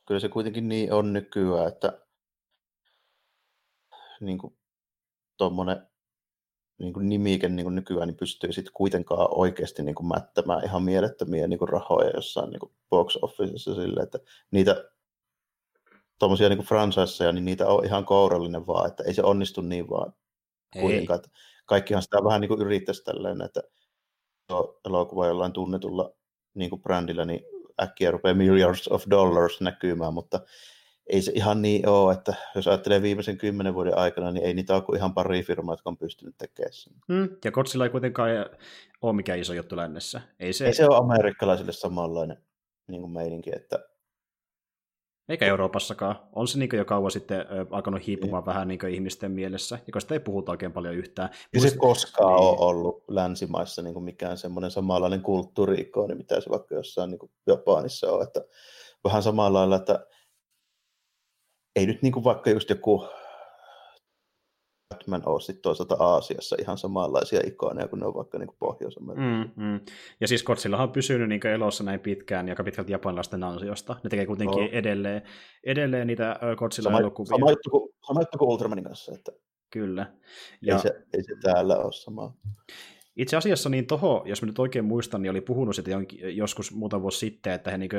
kyllä se kuitenkin niin on nykyään, että niin kuin, tuommoinen niin kuin nimike niin kuin nykyään niin pystyy sitten kuitenkaan oikeasti niin kuin mättämään ihan mielettömiä niin kuin rahoja jossain niin kuin box officessa sille, että niitä tuommoisia niin franchiseja, niin niitä on ihan kourallinen vaan, että ei se onnistu niin vaan kuitenkaan. Että kaikkihan sitä vähän niin kuin yrittäisi tälleen, että tuo elokuva jollain tunnetulla niin kuin brändillä, niin äkkiä rupeaa milliards of dollars näkymään, mutta ei se ihan niin ole, että jos ajattelee viimeisen kymmenen vuoden aikana, niin ei niitä ole kuin ihan pari firmaa, jotka on pystynyt tekemään sen. Mm, ja Godzilla ei kuitenkaan ole mikään iso juttu lännessä. Ei se, Ei se ole amerikkalaisille samanlainen niin kuin meininki, että eikä Euroopassakaan. On se niin jo kauan sitten alkanut hiipumaan vähän niin ihmisten mielessä, ja kun sitä ei puhuta oikein paljon yhtään. ei se koskaan niin. ole ollut länsimaissa niin kuin mikään semmoinen samanlainen kulttuuri-ikoni, mitä se vaikka jossain niin Japanissa on, että vähän samalla lailla, että ei nyt niin kuin vaikka just joku Batman ole sitten toisaalta Aasiassa ihan samanlaisia ikoneja kuin ne on vaikka niin kuin Pohjois-Amerikassa. Mm, mm. Ja siis Godzillahan on pysynyt niin elossa näin pitkään, ja aika pitkälti japanilaisten ansiosta. Ne tekee kuitenkin Joo. edelleen, edelleen niitä ö, Sama, Godzilla-elokuvia. sama, juttu kuin, sama juttu kuin Ultramanin kanssa, että Kyllä. ja. ei, se, ei se täällä ole sama. Itse asiassa niin toho, jos mä nyt oikein muistan, niin oli puhunut sitä joskus muutama vuosi sitten, että he niin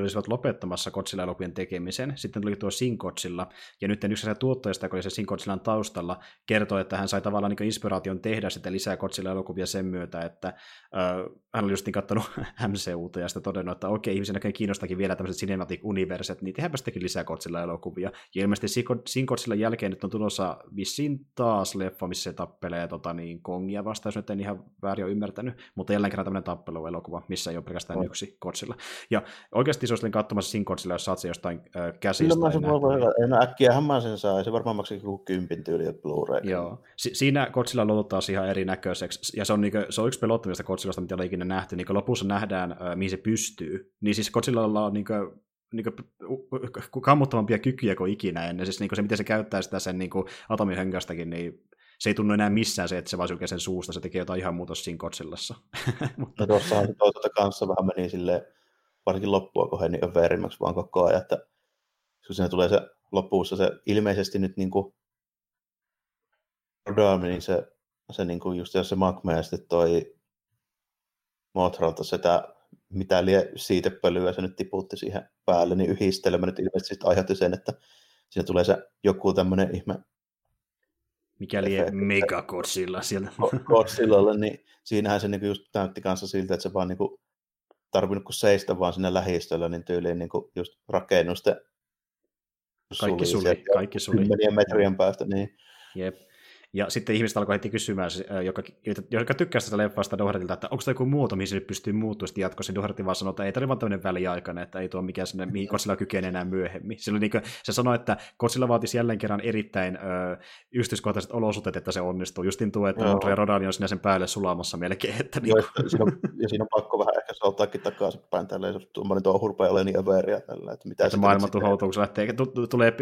olisivat lopettamassa Kotsilla elokuvien tekemisen. Sitten tuli tuo Sinkotsilla, ja nyt yksi se tuottajista, joka oli se Sinkotsillan taustalla, kertoi, että hän sai tavallaan niin inspiraation tehdä sitten lisää Kotsilla elokuvia sen myötä, että äh, hän oli just niin katsonut MCUta ja sitten todennut, että okei, ihmisen näköjään kiinnostakin vielä tämmöiset cinematic universet, niin tehdäänpä sittenkin lisää Kotsilla elokuvia. Ja ilmeisesti Sinkotsillan jälkeen nyt on tulossa vissiin taas leffa, missä se tappelee tota, niin, Kongia vastaan, jos nyt en ihan väärin ole ymmärtänyt, mutta jälleen kerran tämmöinen tappeluelokuva, missä ei ole pelkästään oh. yksi Kotsilla. Ja oikeasti se olisi katsomassa Sin Kotsilla, jos saat se jostain äh, käsistä. Kyllä mä sen voi, no äkkiähän mä sen saa, se varmaan maksaa joku kympin tyyli Blu-ray. Joo, si- siinä Kotsilla luottaa ihan erinäköiseksi, ja se on, niinku, se on yksi pelottavista Kotsilasta, mitä olen ikinä nähty, niin lopussa nähdään, äh, mihin se pystyy. Niin siis Kotsilla on niinku, niin kuin, kammottavampia kykyjä kuin ikinä ennen. Siis niin kuin se, miten se käyttää sitä sen niin atomihöngästäkin, niin se ei tunnu enää missään se, että se vaan sen suusta, se tekee jotain ihan muuta siinä Godzillassa. no tuossahan se toisaalta kanssa vähän meni sille varsinkin loppua kohden niin överimmäksi vaan koko ajan, että kun siinä tulee se lopussa se ilmeisesti nyt niin kuin niin se, se niin kuin just se Magma ja sitten toi Mothralta sitä mitä lie siitepölyä se nyt tiputti siihen päälle, niin yhdistelmä nyt ilmeisesti aiheutti sen, että siinä tulee se joku tämmöinen ihme Mikäli Mega Godzilla siellä. Godzillalle, niin siinähän se niinku just näytti kanssa siltä, että se vaan niinku tarvinnut kuin seistä vaan sinne lähistöllä, niin tyyliin niinku just rakennusten kaikki suli, kaikki suli. Kymmenien metrien päästä, niin. Jep. Ja sitten ihmiset alkoi heti kysymään, joka, joka tykkää sitä leffasta Dohertilta, että onko tämä joku muoto, mihin se nyt pystyy muuttumaan sitten jatkossa. Doherty vaan sanoi, että ei tämä vaan tämmöinen väliaikainen, että ei tuo mikään sinne, mihin Godzilla kykenee enää myöhemmin. Se, oli niin kuin, se sanoi, että Godzilla vaatisi jälleen kerran erittäin ö, yksityiskohtaiset olosuhteet, että se onnistuu. Justin tuo, että Montreal Rodani on sinne sen päälle sulamassa melkein. Että niin kuin... siinä on, ja siinä on pakko vähän ehkä soltaakin takaisinpäin tällä, jos tuommoinen tuo hurpea ole niin överiä tällä. Että, mitä että maailman tuhoutuu, kun se lähtee, tulee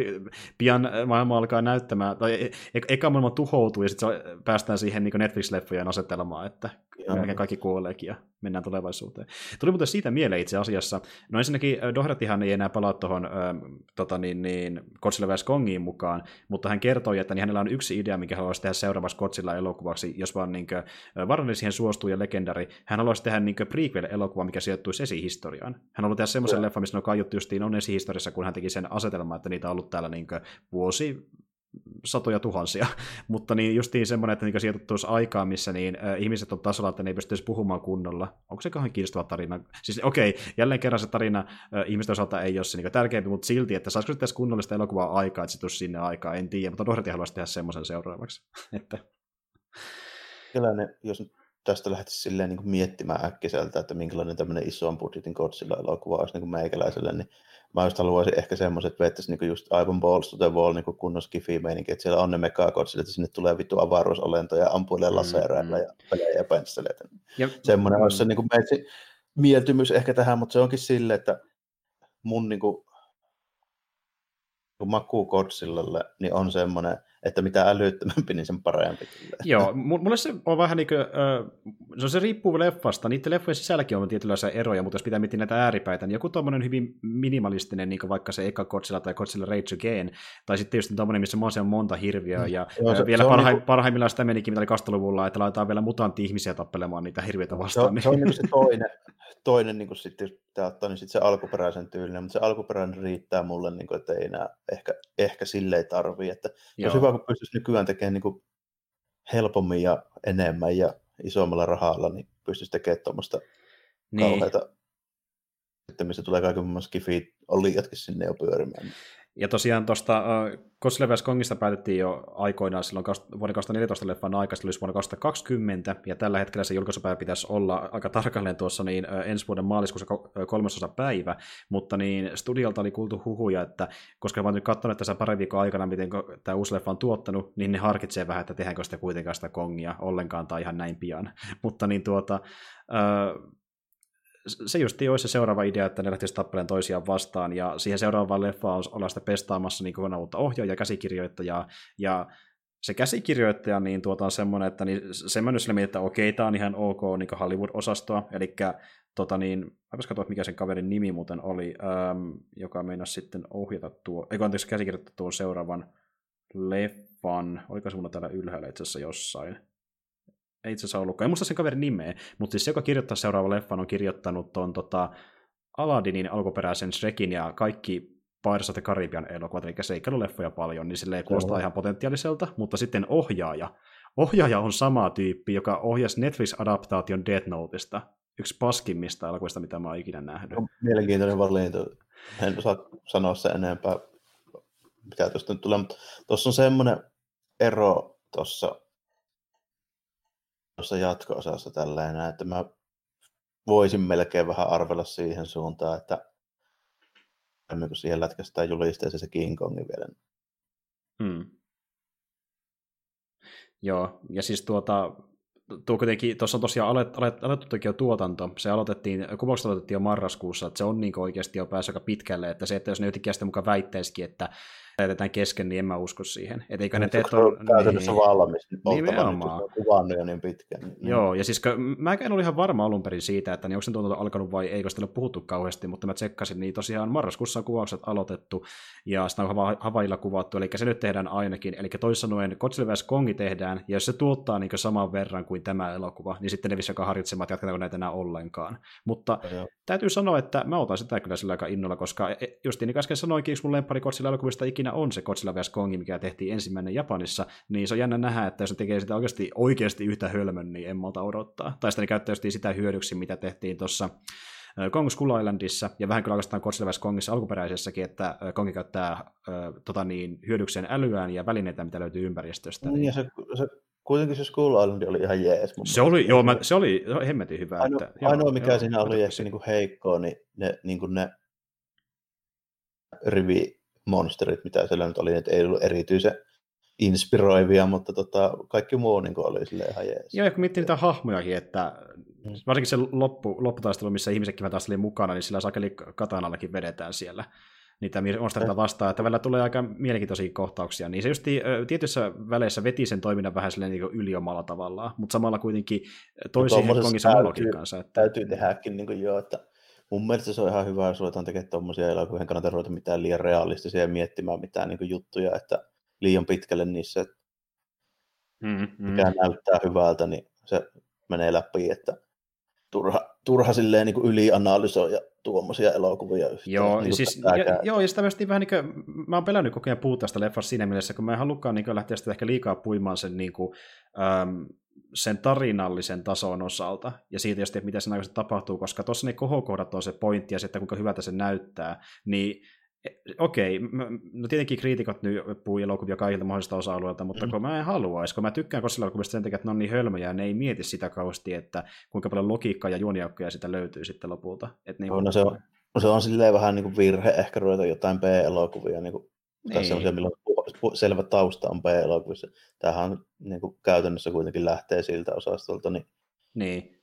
pian maailma alkaa näyttämään, tai e-, e- eka maailma tuhoutuu, ja sitten päästään siihen niin Netflix-leffojen asetelmaan, että melkein kaikki kuoleekin ja mennään tulevaisuuteen. Tuli muuten siitä mieleen itse asiassa. No ensinnäkin Dohertyhan ei enää palaa tuohon äh, tota niin, niin, Godzilla vs. Kongiin mukaan, mutta hän kertoi, että niin hänellä on yksi idea, mikä haluaisi tehdä seuraavaksi Godzilla elokuvaksi, jos vaan niin Varnari siihen suostuu ja legendari. Hän haluaisi tehdä niin prequel-elokuva, mikä sijoittuisi esihistoriaan. Hän haluaa tehdä semmoisen leffan, missä on kaiuttu justiin on esihistoriassa, kun hän teki sen asetelman, että niitä on ollut täällä niin vuosi satoja tuhansia, mutta niin justiin semmoinen, että niin sijoitettuisi aikaa, missä niin, äh, ihmiset on tasolla, että ne ei pystyisi puhumaan kunnolla. Onko se kauhean kiinnostava tarina? Siis okei, okay, jälleen kerran se tarina äh, ihmisten osalta ei ole se niin tärkeämpi, mutta silti, että saisiko tässä kunnollista elokuvaa aikaa, että se sinne aikaa, en tiedä, mutta Doherty haluaisi tehdä semmoisen seuraavaksi. että... Kyllä ne, jos tästä lähtisi silleen niin kuin miettimään äkkiseltä, että minkälainen tämmöinen ison budjetin Godzilla-elokuva olisi niin kuin meikäläiselle, niin mä just haluaisin ehkä semmoiset, että vettäisi niin just aivan balls to the wall niin kunnon skifi että siellä on ne megakotsille, että sinne tulee vittu avaruusolentoja, ampuille lasereilla mm, mm. ja pelejä ja pensseleitä. Ja, semmoinen mm. olisi se niin kuin mieltymys ehkä tähän, mutta se onkin sille, että mun niin kuin, maku Godzillalle niin on semmoinen, että mitä älyttömämpi, niin sen parempi. Joo, mulle se on vähän niin kuin, äh, se riippuu leffasta, niiden leffojen sisälläkin on tietynlaisia eroja, mutta jos pitää miettiä näitä ääripäitä, niin joku tuommoinen hyvin minimalistinen, niin kuin vaikka se eka Godzilla tai Godzilla Rage Again, tai sitten just tuommoinen, missä on monta hirviöä, mm. ja Joo, se, vielä se parhaim, niin kuin... parhaimmillaan sitä menikin, mitä oli kasteluvulla, että laitetaan vielä mutantti-ihmisiä tappelemaan niitä hirviöitä vastaan. Se, niin. se on niin se toinen, toinen niin kuin sitten, jos pitää ottaa, niin sitten se alkuperäisen tyylinen, mutta se alkuperäinen riittää mulle, niin kuin, että ei enää ehkä, ehkä silleen tarvii, että Joo. hyvä, kun pystyisi nykyään tekemään niin kuin helpommin ja enemmän ja isommalla rahalla, niin pystyisi tekemään tuommoista niin. kauheita, sitten missä tulee kaiken muun muassa on liiatkin sinne jo pyörimään. Ja tosiaan tuosta uh, Ghost Kongista päätettiin jo aikoinaan silloin vuoden 2014 leffan aikasta, olisi vuonna 2020, ja tällä hetkellä se julkaisupäivä pitäisi olla aika tarkalleen tuossa niin uh, ensi vuoden maaliskuussa kolmasosa päivä, mutta niin studiolta oli kuultu huhuja, että koska olen nyt katsonut tässä pari viikon aikana, miten tämä uusi leffa on tuottanut, niin ne harkitsee vähän, että tehdäänkö sitä kuitenkaan sitä Kongia ollenkaan tai ihan näin pian. mutta niin tuota, uh, se just olisi se seuraava idea, että ne lähtisivät tappeleen toisiaan vastaan, ja siihen seuraavaan leffaan ollaan sitä pestaamassa niin kokonaan uutta ohjaajaa ja käsikirjoittajaa, ja se käsikirjoittaja niin tuota on semmoinen, että niin, semmoinen sille että okei, tämä on ihan ok niin Hollywood-osastoa, eli tota niin, mä katsoa, mikä sen kaverin nimi muuten oli, ähm, joka meinasi sitten ohjata tuo, eikö anteeksi käsikirjoittaa tuon seuraavan leffan, oliko se mulla täällä ylhäällä itse asiassa jossain, ei itse asiassa ollutkaan. En muista sen kaverin nimeä, mutta siis se, joka kirjoittaa seuraava leffan, on kirjoittanut tuon tota, Aladdinin alkuperäisen Shrekin ja kaikki Pirates of the Caribbean elokuvat, eli seikkailuleffoja paljon, niin sille kuulostaa ihan potentiaaliselta, mutta sitten ohjaaja. Ohjaaja on sama tyyppi, joka ohjasi Netflix-adaptaation Death Noteista, yksi paskimmista elokuvista, mitä mä oon ikinä nähnyt. On mielenkiintoinen valinta. En osaa sanoa se enempää, mitä tuosta nyt tulee, mutta tuossa on semmoinen ero tuossa tuossa jatko-osassa tällainen, että mä voisin melkein vähän arvella siihen suuntaan, että kun siihen lätkästään julisteeseen se King Kongin vielä. Hmm. Joo, ja siis tuota, tuo kuitenkin, tuossa on tosiaan alet, alet, alettu jo tuotanto, se aloitettiin, kuvaukset aloitettiin jo marraskuussa, että se on niin oikeasti jo päässyt aika pitkälle, että se, että jos ne jotenkin sitä mukaan väittäisikin, että jätetään kesken, niin en mä usko siihen. Että eikö ne tee tuon... Käytännössä niin, valmis, Nimenomaan. kuvannut jo niin pitkään. Niin. Joo, ja siis mä en ollut ihan varma alun perin siitä, että niin onko se tuotanto alkanut vai eikö sitä ole puhuttu kauheasti, mutta mä tsekkasin, niin tosiaan marraskuussa on kuvaukset aloitettu, ja sitä on Havailla kuvattu, eli se nyt tehdään ainakin, eli toisin sanoen Godzilla vs. Kongi tehdään, ja jos se tuottaa niin saman verran kuin tämä elokuva, niin sitten ne vissi aika harkitsemaan, että jatketaanko näitä enää ollenkaan. Mutta ja täytyy sanoa, että mä otan sitä kyllä sillä aika innolla, koska e, e, just niin kuin äsken sanoinkin, yksi mun lemppari Godzilla elokuvista ikinä on se Godzilla vs. Kongi, mikä tehtiin ensimmäinen Japanissa, niin se on jännä nähdä, että jos ne tekee sitä oikeasti, oikeasti yhtä hölmön, niin en malta odottaa. Tai sitten ne käyttää sitä hyödyksi, mitä tehtiin tuossa Kong Skull Islandissa, ja vähän kyllä oikeastaan Godzilla vs. Kongissa alkuperäisessäkin, että Kongi käyttää äh, tota niin, hyödykseen älyään ja välineitä, mitä löytyy ympäristöstä. Niin, ja se, se kuitenkin se Skull Island oli ihan jees. Se oli, joo, mä, se oli hemmetin hyvä. Ainoa, että, joo, ainoa mikä joo, siinä oli ehkä niin kuin heikkoa, niin ne, niin kuin ne rivi monsterit, mitä siellä nyt oli, että ei ollut erityisen inspiroivia, mutta tota, kaikki muu niin oli sille ihan jees. Joo, ja kun miettii niitä hahmojakin, että mm. varsinkin se loppu, lopputaistelu, missä ihmisetkin taisteli mukana, niin sillä sakeli katanallakin vedetään siellä niitä monstereita vastaan, että välillä tulee aika mielenkiintoisia kohtauksia, niin se just tietyissä väleissä veti sen toiminnan vähän silleen niin yliomalla tavallaan, mutta samalla kuitenkin toisi Hongkongin sen logiikkansa. Että... Täytyy tehdäkin niin kuin jo, että mun mielestä se on ihan hyvä, jos ruvetaan tekemään tuommoisia elokuvia, kannata ruveta mitään liian realistisia ja miettimään mitään niin juttuja, että liian pitkälle niissä, että mm, mm. mikä näyttää hyvältä, niin se menee läpi, että turha, turha silleen niin ylianalysoida tuommoisia elokuvia yhtään. Joo, niin siis, ja, joo, ja sitä myös niin vähän niin kuin, mä oon pelännyt koko ajan puhua tästä leffasta siinä mielessä, kun mä en halukkaan niin lähteä sitä ehkä liikaa puimaan sen, niin kuin, äm, sen tarinallisen tason osalta, ja siitä just, että mitä sen aikaisemmin tapahtuu, koska tuossa ne kohokohdat on se pointti, ja se, että kuinka hyvältä se näyttää, niin okei, okay, no tietenkin kriitikot nyt puhuu elokuvia kaikilta mahdollisista osa-alueilta, mutta mm. kun mä en haluaisi, kun mä tykkään kosilla elokuvista sen takia, että ne on niin hölmöjä, ja ne ei mieti sitä kausti, että kuinka paljon logiikkaa ja juoniaukkoja sitä löytyy sitten lopulta. Et niin no, no, se, on, no, se on silleen vähän niin kuin virhe ehkä ruveta jotain B-elokuvia, niin kuin, tai semmoisia, millä on selvä tausta on B-elokuvissa. Tämähän niin kuin käytännössä kuitenkin lähtee siltä osastolta, niin niin.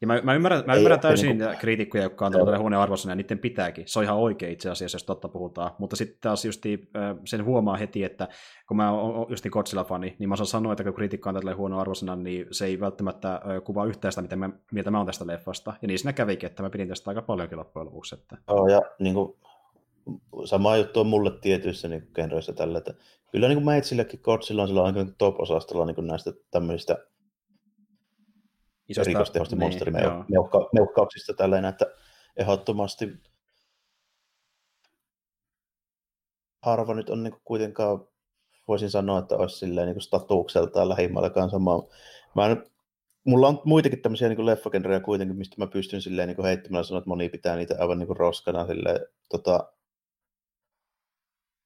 Ja mä, mä ymmärrän, mä ymmärrän täysin niin kuin... kriitikkoja, jotka on tälle huoneen arvosana, ja niiden pitääkin. Se on ihan oikein itse asiassa, jos totta puhutaan. Mutta sitten taas justi, sen huomaa heti, että kun mä oon justi Godzilla-fani, niin mä osaan sanoa, että kun kriitikko on tälle huono arvosana, niin se ei välttämättä kuvaa yhtään sitä, mitä mä, mieltä mä oon tästä leffasta. Ja niin siinä kävikin, että mä pidin tästä aika paljonkin loppujen lopuksi. Että... Joo, ja niin kuin, sama juttu on mulle tietyissä niin genreissä tällä, että kyllä niin kuin meitsillekin Godzilla on sillä niin top-osastolla niin näistä tämmöisistä isosta rikostehosta niin, monsterimeuhkauksista tällainen, että ehdottomasti harva nyt on niin kuitenkaan, voisin sanoa, että olisi silleen niin statukseltaan lähimmällä samaa. Mä en, mulla on muitakin tämmöisiä niin leffagenrejä kuitenkin, mistä mä pystyn silleen niin heittämään sanoa, että moni pitää niitä aivan niin roskana silleen, tota,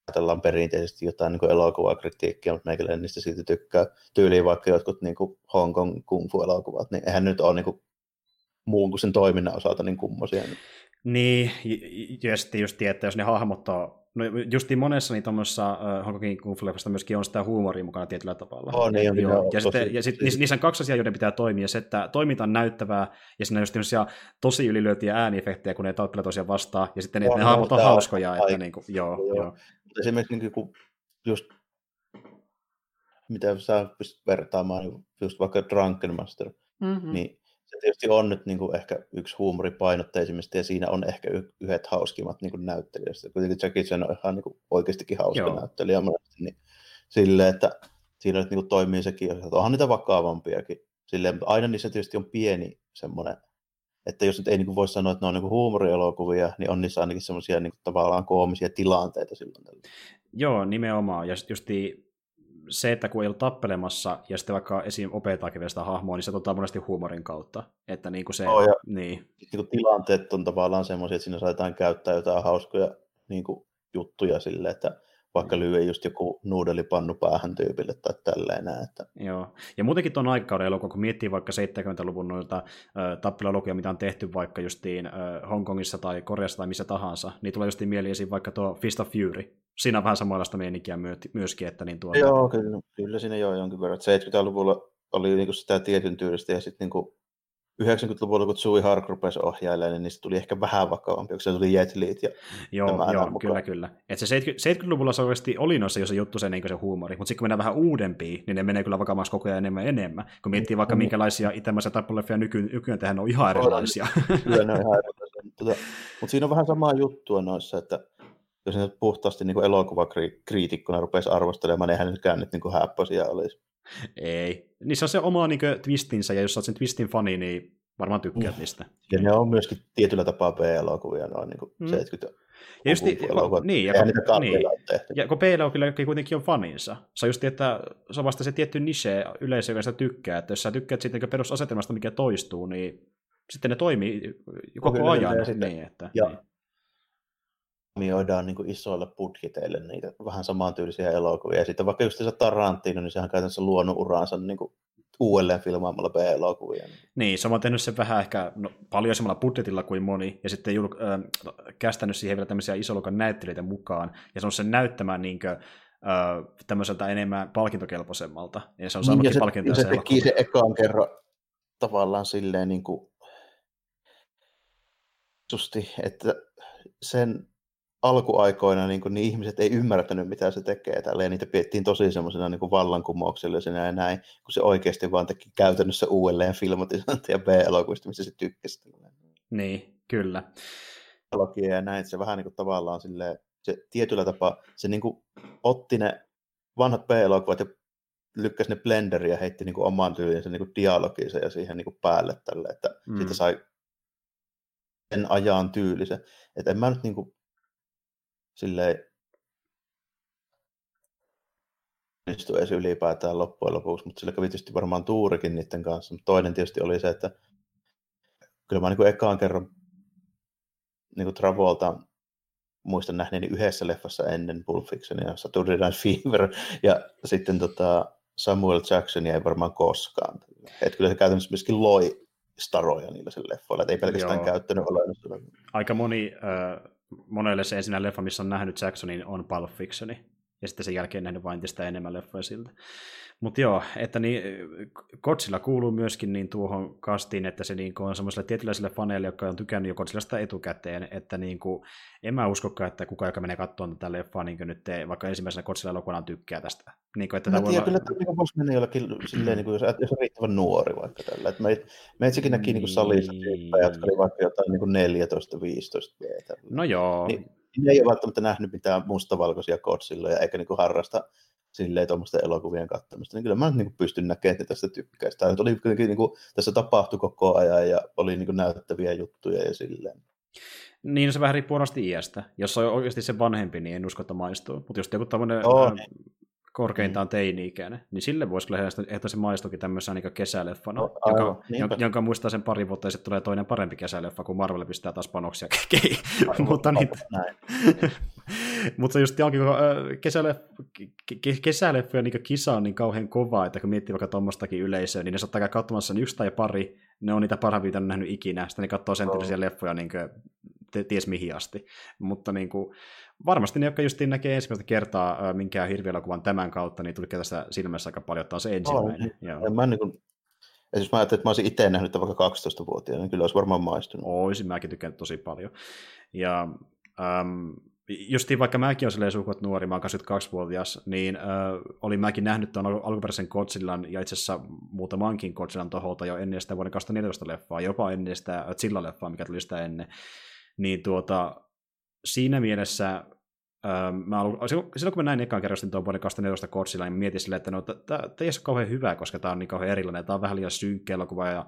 ajatellaan perinteisesti jotain niin elokuvakritiikkiä, mutta meikäläinen niistä silti tykkää. Tyyliin vaikka jotkut niin kuin Hong Kong kung fu elokuvat, niin eihän nyt ole niin kuin muun kuin sen toiminnan osalta niin kummosia. Niin, ja sitten just että jos ne hahmot on, no justiin monessa niin tuommoisessa uh, Hong Kongin kung fu myöskin on sitä huumoria mukana tietyllä tavalla. Oh, niin, Joo. Joo. Ja, sitten, ja sitten niissä, niissä on kaksi asiaa, joiden pitää toimia. Se, että toiminta on näyttävää, ja siinä on just tosi ylilyötiä ääniefektejä, kun ne tappelevat tosiaan vastaan, ja sitten ne, ne hahmot on hauskoja. Että, niin kuin, joo, joo. joo. Mutta esimerkiksi niin kuin just, mitä sä pystyt vertaamaan, niin just vaikka Drunken Master, mm-hmm. niin se tietysti on nyt niin kuin ehkä yksi huumoripainotteisimmista, ja siinä on ehkä yhdet hauskimmat niin kuin näyttelijöistä. Kuitenkin Jackie Chan on ihan niin kuin oikeastikin hauska Joo. näyttelijä, niin sille, että siinä nyt niin kuin toimii sekin, että onhan niitä vakavampiakin Silleen, mutta aina niissä tietysti on pieni semmoinen, että jos nyt ei niin voi sanoa, että ne on niin huumorielokuvia, niin on niissä ainakin semmoisia niin tavallaan koomisia tilanteita silloin. Joo, nimenomaan. Ja justi se, että kun ei ole tappelemassa ja sitten vaikka esim. opetaakin vielä sitä hahmoa, niin se tuottaa monesti huumorin kautta. Että niin kuin se, oh, ja niin. niin kuin tilanteet on tavallaan semmoisia, että siinä saadaan käyttää jotain hauskoja niin kuin juttuja sille, että vaikka lyö just joku nuudelipannu päähän tyypille tai tälleen näin. Että... Joo, ja muutenkin tuon aikakauden elokuva, kun miettii vaikka 70-luvun noita äh, tappeluelokuja, mitä on tehty vaikka justiin äh, Hongkongissa tai Koreassa tai missä tahansa, niin tulee justiin mieli esiin vaikka tuo Fist of Fury. Siinä on vähän samanlaista meininkiä myöskin, että niin tuota... Joo, kyllä, kyllä siinä joo jonkin verran. 70-luvulla oli niinku sitä tietyn tyylistä ja sitten niinku 90-luvulla, kun Sui Hark rupesi ohjailemaan, niin niistä tuli ehkä vähän vakavampi, kun se tuli Jet Lead ja Joo, joo kyllä, kyllä. Et se 70-luvulla se oikeasti oli noissa jo se juttu, se, niin se huumori, mutta sitten kun mennään vähän uudempiin, niin ne menee kyllä vakavammaksi koko ajan enemmän enemmän. Kun miettii vaikka mm. minkälaisia itämäisiä tappoleffia nyky, nykyään tehdään, ne on ihan erilaisia. Kyllä ne on ihan erilaisia. Tota, mutta siinä on vähän samaa juttua noissa, että jos ne puhtaasti niin elokuvakriitikkona rupesi arvostelemaan, niin eihän nytkään nyt niin häppäisiä olisi. Ei. Niissä on se oma niin kuin, twistinsä, ja jos olet sen twistin fani, niin varmaan tykkäät mm. niistä. Ja ne on myöskin tietyllä tapaa B-elokuvia, noin niin kuin mm. 70 ja just, niin, niin, ja, kun, niin, ja kun B-elokuvilla kuitenkin on faninsa. Se on just, että se on vasta se tietty niche yleisö, joka sitä tykkää. Että jos sä tykkäät siitä niin perusasetelmasta, mikä toistuu, niin sitten ne toimii koko Kyllä, ajan. Ja, niin, että, ja niin huomioidaan niin kuin isoilla budjeteille niitä vähän samantyylisiä elokuvia. Ja sitten vaikka just se Tarantino, niin sehän on käytännössä luonut uraansa niin kuin uudelleen filmaamalla B-elokuvia. Niin, se on tehnyt sen vähän ehkä no, paljon samalla budjetilla kuin moni, ja sitten jul- äh, kästänyt siihen vielä tämmöisiä isoluokan näyttelijöitä mukaan, ja se on sen näyttämään niin kuin, äh, tämmöiseltä enemmän palkintokelpoisemmalta, ja se on saanutkin niin, palkintoja se, se teki se ekaan kerran tavallaan silleen niin kuin, justi, että sen alkuaikoina niin, kuin, niin ihmiset ei ymmärtänyt, mitä se tekee tällä, ja niitä piettiin tosi semmoisena niin vallankumouksellisena ja näin, kun se oikeasti vaan teki käytännössä uudelleen filmatisointia B-elokuvista, missä se tykkäsi. Niin, kyllä. Logia ja näin, se vähän niin kuin tavallaan silleen, se tietyllä tapaa, se niin kuin otti ne vanhat B-elokuvat ja lykkäsi ne blenderiä ja heitti niin kuin oman tyylinsä niin kuin dialogiinsa ja siihen niin kuin päälle tälle, että mm. siitä sai sen ajan tyylisen. Että en mä nyt niin kuin silleen onnistu edes ylipäätään loppujen lopuksi, mutta sillä kävi tietysti varmaan tuurikin niiden kanssa. Mutta toinen tietysti oli se, että kyllä mä niin kuin ekaan kerran niin kuin Travolta muistan nähneeni yhdessä leffassa ennen Pulp Fictionia, Saturday Night Fever, ja sitten tota Samuel Jacksonia ei varmaan koskaan. Että kyllä se käytännössä myöskin loi staroja niillä sen leffoilla, ei pelkästään Joo. käyttänyt ole. Aika moni äh, monelle se ensinnä leffa, missä on nähnyt Jacksonin, on Pulp Fictioni. Ja sitten sen jälkeen nähnyt vain sitä enemmän leffoja siltä. Mutta joo, että niin, Godzilla kuuluu myöskin niin tuohon kastiin, että se niin on semmoiselle tietynlaisille faneille, jotka on tykännyt jo Godzillasta etukäteen, että niin kuin, en mä uskokaan, että kuka, joka menee katsomaan tätä leffaa, niin nyt te, vaikka ensimmäisenä Godzilla elokuvana tykkää tästä. Niin kuin, että mä tiedän, kyllä tämä voisi mennä jollakin silleen, niin kuin, jos, jos on riittävän nuori vaikka tällä. Että me, me itsekin näki niin salissa tyyppejä, jotka oli vaikka jotain niin 14-15 No joo. Niin, ne ei ole välttämättä nähnyt mitään mustavalkoisia Godzilla, eikä niin kuin harrasta silleen tuommoisten elokuvien katsomista, niin kyllä mä niin pystyn näkemään, että tästä tykkää. Tämä oli kuitenkin, niin kuin, tässä tapahtui koko ajan ja oli niin kuin näyttäviä juttuja ja silleen. Niin, no se vähän riippuu iästä. Jos on oikeasti se vanhempi, niin en usko, että maistuu. Mutta jos joku tämmöinen oh, korkeintaan mm. teini-ikäinen, niin sille voisi kyllä että se maistukin tämmöisenä niin kesäleffana, no, joka, jonka, jonka, muistaa sen pari vuotta ja sitten tulee toinen parempi kesäleffa, kun Marvel pistää taas panoksia mutta niin, mutta just jonkin kesäleff, kesäleffoja niin kisa on niin kauhean kova, että kun miettii vaikka tuommoistakin yleisöä, niin ne saattaa käydä katsomassa yksi tai pari, ne on niitä parhaimpia nähnyt ikinä, sitten ne katsoo sen tyylisiä leffoja niin kuin, ties mihin asti. Mutta niin kuin, varmasti ne, jotka just näkee ensimmäistä kertaa minkään hirvielokuvan tämän kautta, niin tuli tästä silmässä aika paljon, että on se ensimmäinen. Oh, Joo. Mä niin kuin, jos mä ajattelin, että mä olisin itse nähnyt vaikka 12-vuotiaana, niin kyllä olisi varmaan maistunut. Oisin, mäkin tykkään tosi paljon. Ja ähm, justiin vaikka mäkin olen silleen suhkot nuori, mä oon 22-vuotias, niin äh, olin mäkin nähnyt tuon alkuperäisen Godzillan ja itse asiassa muutamankin Godzillan toholta jo ennen sitä vuoden 2014 leffaa, jopa ennen sitä Zilla-leffaa, mikä tuli sitä ennen. Niin tuota, siinä mielessä Öö, mä alu, silloin kun mä näin ekan kerran tuon vuoden 2014 Godzilla, niin mietin silleen, että no, tämä ei ole kauhean hyvä, koska tämä on niin kauhean erilainen. Tämä on vähän liian synkkä elokuva ja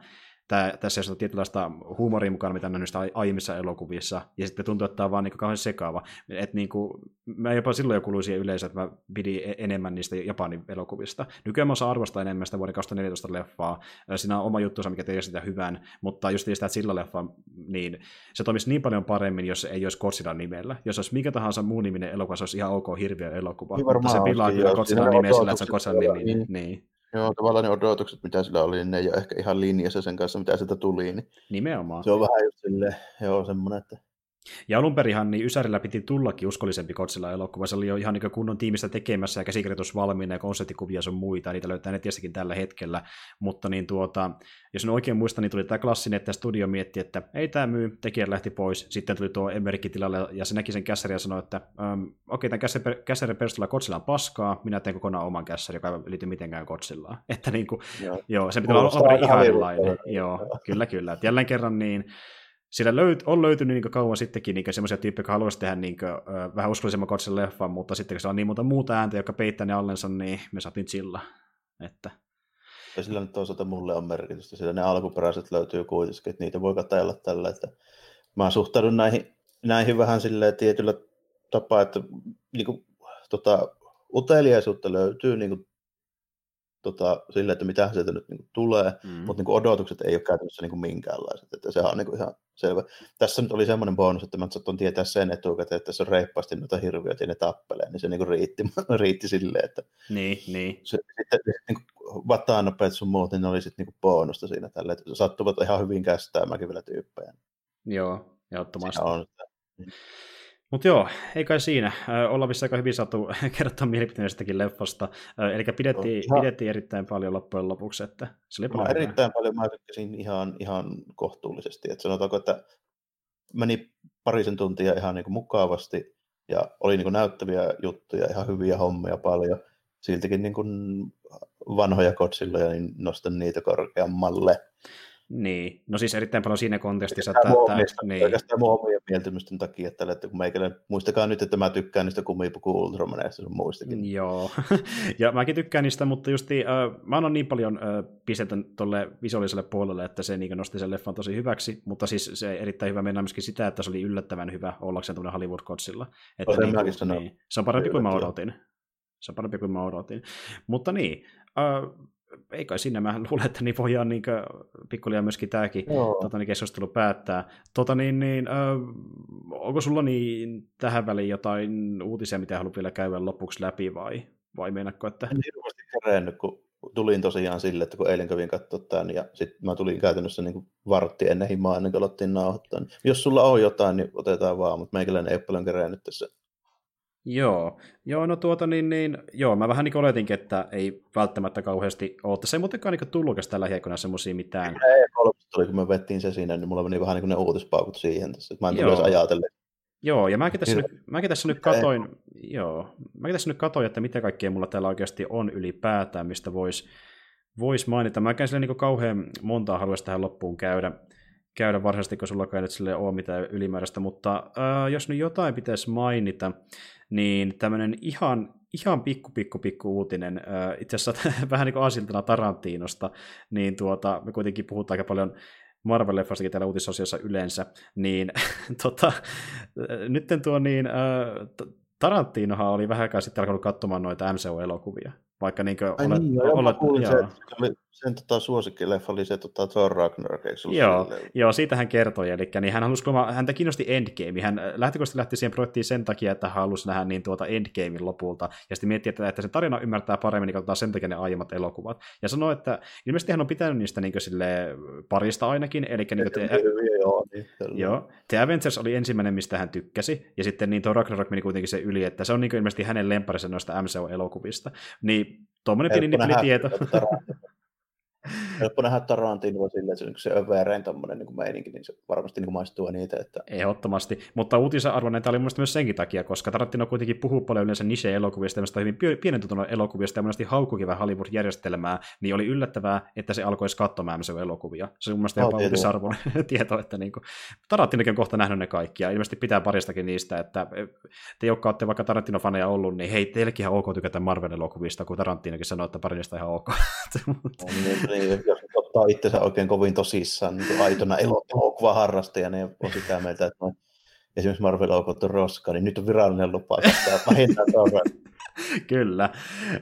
Tää, tässä on tietynlaista huumoria mukana, mitä nähnyt aiemmissa elokuvissa, ja sitten tuntuu, että tämä on vaan niin kauhean sekaava. Et niin kuin, mä jopa silloin jo kuluin siihen yleisöön, että mä pidin e- enemmän niistä Japanin elokuvista. Nykyään mä osaan arvostaa enemmän sitä vuoden 2014 leffaa. Siinä on oma juttu, mikä tekee sitä hyvän, mutta just sitä, että sillä leffa, niin se toimisi niin paljon paremmin, jos ei olisi Godzilla nimellä. Jos olisi mikä tahansa muu niminen elokuva, se olisi ihan ok hirviö elokuva. Niin mutta se pilaa kyllä Godzilla nimeä sillä, että se on Godzilla nimi. Niin. niin. Joo, tavallaan ne odotukset, mitä sillä oli, niin ne ei ole ehkä ihan linjassa sen kanssa, mitä sieltä tuli. Niin Nimenomaan. Se on vähän just silleen, joo, semmoinen, että ja alunperinhan niin Ysärillä piti tullakin uskollisempi Godzilla elokuva. Se oli jo ihan niin kunnon tiimistä tekemässä ja käsikirjoitus valmiina ja konseptikuvia sun muita. Niitä löytää netistäkin tällä hetkellä. Mutta niin tuota, jos en oikein muista, niin tuli tämä klassinen, että studio mietti, että ei tämä myy, tekijät lähti pois. Sitten tuli tuo Emmerikki tilalle ja se näki sen kässärin ja sanoi, että um, okei, okay, tämän kässärin perusteella Godzilla on paskaa, minä teen kokonaan oman kässärin, joka ei liity mitenkään Godzillaan. Että niin kuin, joo. joo, se pitää olla ihan erilainen. Joo, kyllä, kyllä. Et jälleen kerran niin sillä löyt, on löytynyt niin kauan sittenkin niin semmoisia tyyppejä, jotka haluaisivat tehdä niin kuin, vähän uskollisemman kotsen leffan, mutta sitten kun se on niin monta muuta ääntä, jotka peittää ne allensa, niin me saatiin chilla. Että... Ja sillä nyt toisaalta mulle on merkitystä, sillä ne alkuperäiset löytyy kuitenkin, että niitä voi katsella tällä, että mä suhtaudun näihin, näihin vähän silleen tietyllä tapaa, että niin kuin, tota, uteliaisuutta löytyy niin kuin, tota, sille, että mitä sieltä nyt niin tulee, mm. mutta niin odotukset ei ole käytännössä niin minkäänlaiset. Että sehän on niin kuin ihan selvä. Tässä nyt oli semmoinen bonus, että mä saattoi tietää sen etukäteen, että tässä on reippaasti noita hirviöitä ja ne tappelee, niin se niin kuin riitti, riitti silleen, että niin, niin. Se, sitten niin vataanopeet sun muut, niin ne oli sitten niin bonusta siinä tälle, että sattuvat ihan hyvin kästäämäänkin vielä tyyppejä. Joo, ehdottomasti. On, että... Mutta joo, ei kai siinä. Olla missä aika hyvin saatu kertoa mielipiteistäkin leffasta. Eli pidettiin, no, pidettiin erittäin paljon loppujen lopuksi. Että se oli no, erittäin paljon. Mä tykkäsin ihan, ihan kohtuullisesti. Että sanotaanko, että meni parisen tuntia ihan niin kuin mukavasti ja oli niin kuin näyttäviä juttuja, ihan hyviä hommia paljon. Siltikin niin kuin vanhoja kotsilloja, niin nostan niitä korkeammalle. Niin, no siis erittäin paljon siinä kontekstissa. Että, että, niin. Oikeastaan mun omien mieltymysten takia, että, että kun meikälle, muistakaa nyt, että mä tykkään niistä kumipuku Ultramaneista sun muistakin. Joo, ja mäkin tykkään niistä, mutta justi, äh, mä annan niin paljon äh, pistettä tuolle visuaaliselle puolelle, että se niin nosti sen leffan tosi hyväksi, mutta siis se erittäin hyvä mennä myöskin sitä, että se oli yllättävän hyvä ollakseen tuonne hollywood kotsilla Että niin, niin, se on parempi kuin mä odotin. Se on parempi kuin mä odotin. Mutta niin, äh, ei kai sinne, mä luulen, että niin voidaan niin pikkulia myöskin tämäkin tota, niin keskustelu päättää. Tota, niin, niin, ö, onko sulla niin tähän väliin jotain uutisia, mitä haluat vielä käydä lopuksi läpi vai, vai meinakko, että... En hirveästi kerennyt, kun tulin tosiaan sille, että kun eilen kävin katsoa tämän ja sitten mä tulin käytännössä niin vartti ennen himaa ennen kuin aloittiin nauhoittaa. Niin jos sulla on jotain, niin otetaan vaan, mutta meikäläinen ei ole paljon kerennyt tässä Joo, joo no tuota niin, niin joo, mä vähän niin oletinkin, että ei välttämättä kauheasti ole. Tässä ei muutenkaan niin tullut tällä heikona semmoisia mitään. Ei, tuli, kun me vettiin se siinä, niin mulla meni vähän niin kuin ne uutispaukut siihen tässä, mä en joo. tulisi ajatella. Joo, ja mäkin tässä, nyt, mäkin tässä nyt katoin, joo, mäkin tässä nyt katoin, että mitä kaikkea mulla täällä oikeasti on ylipäätään, mistä voisi vois mainita. Mä en sille niin kauhean montaa haluaisi tähän loppuun käydä, käydä varsinaisesti, kun sulla ei nyt sille ole mitään ylimääräistä, mutta äh, jos nyt jotain pitäisi mainita, niin tämmöinen ihan, ihan pikku, pikku, pikku uutinen, itse asiassa vähän niin kuin asiltana Tarantinosta, niin tuota, me kuitenkin puhutaan aika paljon Marvel-leffastakin täällä uutisosiossa yleensä, niin tota, nyt tuo niin, Tarantinohan oli vähän aikaa sitten alkanut katsomaan noita MCU-elokuvia. Vaikka niin Ai olet, niin, joo, olet, joo. Se, sen tota, suosikkileffa oli se tota, Thor Ragnarok, Joo, joo, siitä hän kertoi. Eli niin hän halusi, häntä kiinnosti Endgame. Hän lähtökohtaisesti lähti siihen projektiin sen takia, että hän halusi nähdä niin tuota Endgamein lopulta. Ja sitten mietti, että, että se tarina ymmärtää paremmin, niin katsotaan sen takia ne aiemmat elokuvat. Ja sanoi, että ilmeisesti hän on pitänyt niistä niin sille parista ainakin. Eli niin te, hyviä, joo, niin, joo, The Avengers oli ensimmäinen, mistä hän tykkäsi. Ja sitten niin Thor Ragnarok meni kuitenkin se yli, että se on niin ilmeisesti hänen lemparissa noista MCU-elokuvista. Niin Tuommoinen pieni tieto. Helppo nähdä Tarantinoa silleen, että se on överein tommonen niin meininki, niin se varmasti niin maistuu niitä. Että... Ehdottomasti, mutta uutisenarvon näitä oli mielestäni myös senkin takia, koska Tarantino kuitenkin puhuu paljon yleensä niche-elokuvista ja hyvin pienen elokuvista ja monesti haukukivä Hollywood-järjestelmää, niin oli yllättävää, että se alkoisi katsomaan elokuvia. Se on mun mielestä jopa uutisarvon tieto, että niin kuin, Tarantinokin on kohta nähnyt ne kaikki, ja ilmeisesti pitää paristakin niistä, että te, jotka olette vaikka Tarantino-faneja ollut, niin hei, teillekin ihan ok tykätä Marvel-elokuvista, kun Tarantinokin sanoo, että pari niistä ihan ok. niin, niin, jos ottaa itsensä oikein kovin tosissaan niin aitona elokuvaharrastajana ja on sitä mieltä, että no, esimerkiksi marvel on roska, niin nyt on virallinen lupa Kyllä,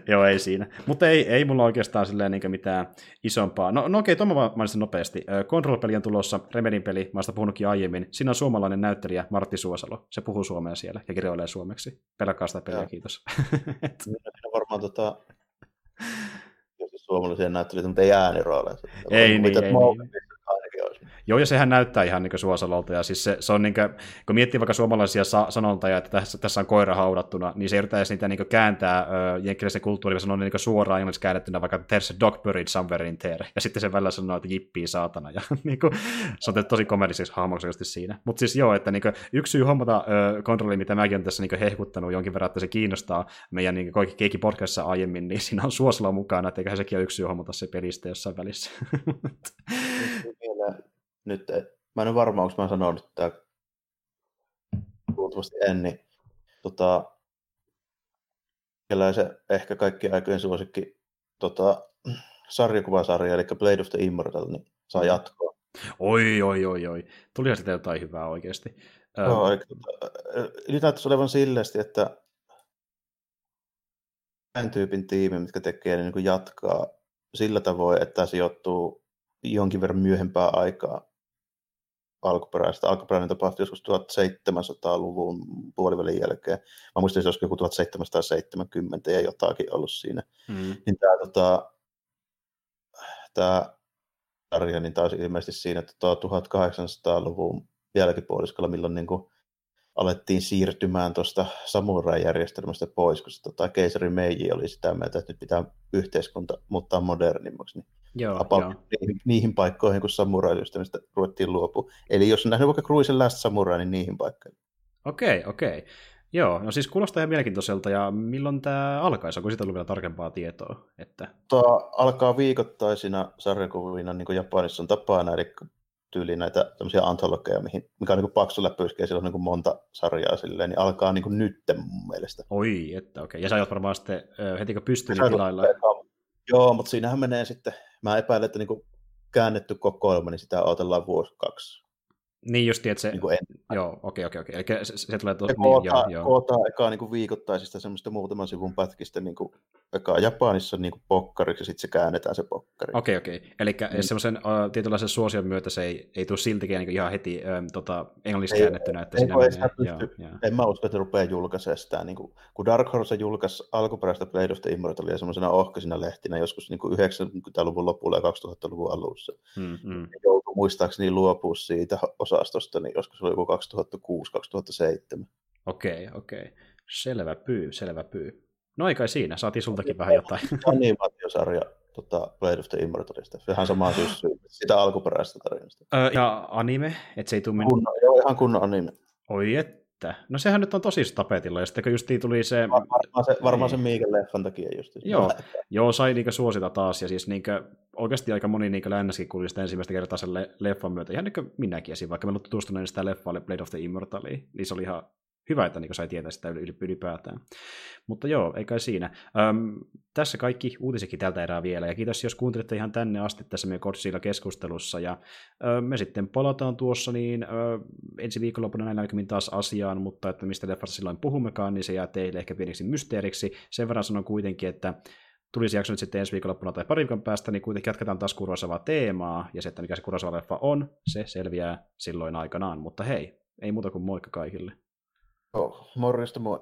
joo ei siinä. Mutta ei, ei mulla oikeastaan silleen niin mitään isompaa. No, no okei, tuon mainitsin nopeasti. Control-peli on tulossa, Remedin peli, mä oon puhunutkin aiemmin. Siinä on suomalainen näyttelijä Martti Suosalo. Se puhuu suomea siellä ja kirjoilee suomeksi. Pelkkaa sitä peliä, kiitos. Siinä varmaan tota, suomalaisia näyttelijöitä, mutta ei äänirooleja. Ei niin, ei, niin. Joo, ja sehän näyttää ihan niin Suosalolta, ja siis se, se on niin kuin, kun miettii vaikka suomalaisia sa- sanontoja, että tässä, tässä on koira haudattuna, niin se yrittää niitä niin kääntää äh, jenkkiläisen kulttuuriin, sanoo niin suoraan englanniksi käännettynä vaikka there's a dog buried somewhere in there, ja sitten se välillä sanoo, että jippii saatana, ja niin kuin, se on tosi komediseksi hahmoksi siinä. Mutta siis joo, että niin kuin, yksi syy hommata kontrolli, mitä mäkin olen tässä niin hehkuttanut jonkin verran, että se kiinnostaa meidän niin Keikki podcastissa aiemmin, niin siinä on Suosalo mukana, että eiköhän sekin ole yksi syy hommata se pelistä jossain välissä nyt, mä en ole varma, onko mä sanonut että luultavasti en, niin tota, se ehkä kaikki aikojen suosikki tota, sarjakuvasarja, eli Blade of the Immortal, niin saa mm. jatkoa. Oi, oi, oi, oi. Tulihan sitä jotain hyvää oikeasti. Joo, um... ylipäätänsä olevan silleesti, että tämän tyypin tiimi, mitkä tekee, niin, niin jatkaa sillä tavoin, että sijoittuu jonkin verran myöhempää aikaa alkuperäistä. Alkuperäinen tapahtui joskus 1700-luvun puolivälin jälkeen. Mä muistin, että se olisi joku 1770 ja jotakin ollut siinä. Mm. Niin tämä, tota, tämä sarja, niin taisi ilmeisesti siinä että 1800-luvun jälkipuoliskolla, milloin niin kuin alettiin siirtymään tuosta samurai-järjestelmästä pois, koska tota, keisari Meiji oli sitä mieltä, että nyt pitää yhteiskunta muuttaa modernimmaksi. Niin Joo, joo. Niihin, niihin paikkoihin, kun samurai-systeemistä ruvettiin luopua. Eli jos on nähnyt vaikka Cruisen Last Samurai, niin niihin paikkoihin. Okei, okay, okei. Okay. Joo, no siis kuulostaa ihan mielenkiintoiselta, ja milloin tämä alkaisi? Onko siitä ollut vielä tarkempaa tietoa? Että... Tuo alkaa viikoittaisina sarjakuvina, niin kuin Japanissa on tapana, eli tyyli näitä tämmöisiä antologeja, mihin, mikä on niin paksu läppyyskä, ja siellä on niin monta sarjaa silleen, niin alkaa niin kuin nytten mun mielestä. Oi, että okei. Okay. Ja sä aiot varmaan sitten heti kun pystyy tilailla. Joo, mutta siinähän menee sitten mä epäilen, että niin käännetty kokoelma, niin sitä odotellaan vuosi kaksi. Niin just, että se... Niin kuin joo, okei, okei, okei. Eli se, se tulee tuossa... Niin, joo, joo. kootaan ekaa niin kuin viikoittaisista semmoista muutaman sivun pätkistä niin kuin, ekaa Japanissa niin kuin pokkariksi, ja sitten se käännetään se pokkari. Okei, okei. Eli mm. semmoisen uh, tietynlaisen suosion myötä se ei, ei tule siltikään niin ihan heti um, tota, englanniksi käännettynä, että ei, siinä ei, menee. Joo, joo. En mä usko, että se rupeaa julkaisemaan sitä. Niin kuin, kun Dark Horse julkaisi alkuperäistä Blade of the Immortalia semmoisena ohkaisina lehtinä joskus niin kuin 90-luvun lopulla ja 2000-luvun alussa, mm, mm. joutui muistaakseni luopua siitä osastosta, niin joskus oli joku 2006-2007. Okei, okei. Selvä pyy, selvä pyy. No ei kai siinä, saatiin sultakin vähän jotain. Animaatiosarja tota, Blade of the Immortalista. Sehän sama syy sitä alkuperäisestä tarinasta. Öö, ja anime, että se ei tule minun... Kunno, joo, ihan kunnon anime. Oi että. No sehän nyt on tosi tapetilla, ja sitten kun justiin tuli se... Varmaan se, varmaan se Miikan leffan takia just. Joo, joo sai niinkö suosita taas, ja siis niinkö, oikeasti aika moni niinkö lännäskin kuuli sitä ensimmäistä kertaa sen leffan myötä, ihan niinkö minäkin esim. vaikka mä en tutustunut sitä leffaa Blade of the Immortalia, niin se oli ihan hyvä, että niin sai tietää sitä ylipäätään. Mutta joo, ei kai siinä. Öm, tässä kaikki uutisikin tältä erää vielä, ja kiitos jos kuuntelitte ihan tänne asti tässä meidän Kodsilla keskustelussa, ja ö, me sitten palataan tuossa niin ö, ensi viikonloppuna näin näkymin taas asiaan, mutta että mistä leffasta silloin puhummekaan, niin se jää teille ehkä pieneksi mysteeriksi. Sen verran sanon kuitenkin, että tulisi jakso nyt sitten ensi viikonloppuna tai pari viikon päästä, niin kuitenkin jatketaan taas Kurosavaa teemaa, ja se, että mikä se Kurosava-leffa on, se selviää silloin aikanaan. Mutta hei, ei muuta kuin moikka kaikille. Oh, morjesta moi.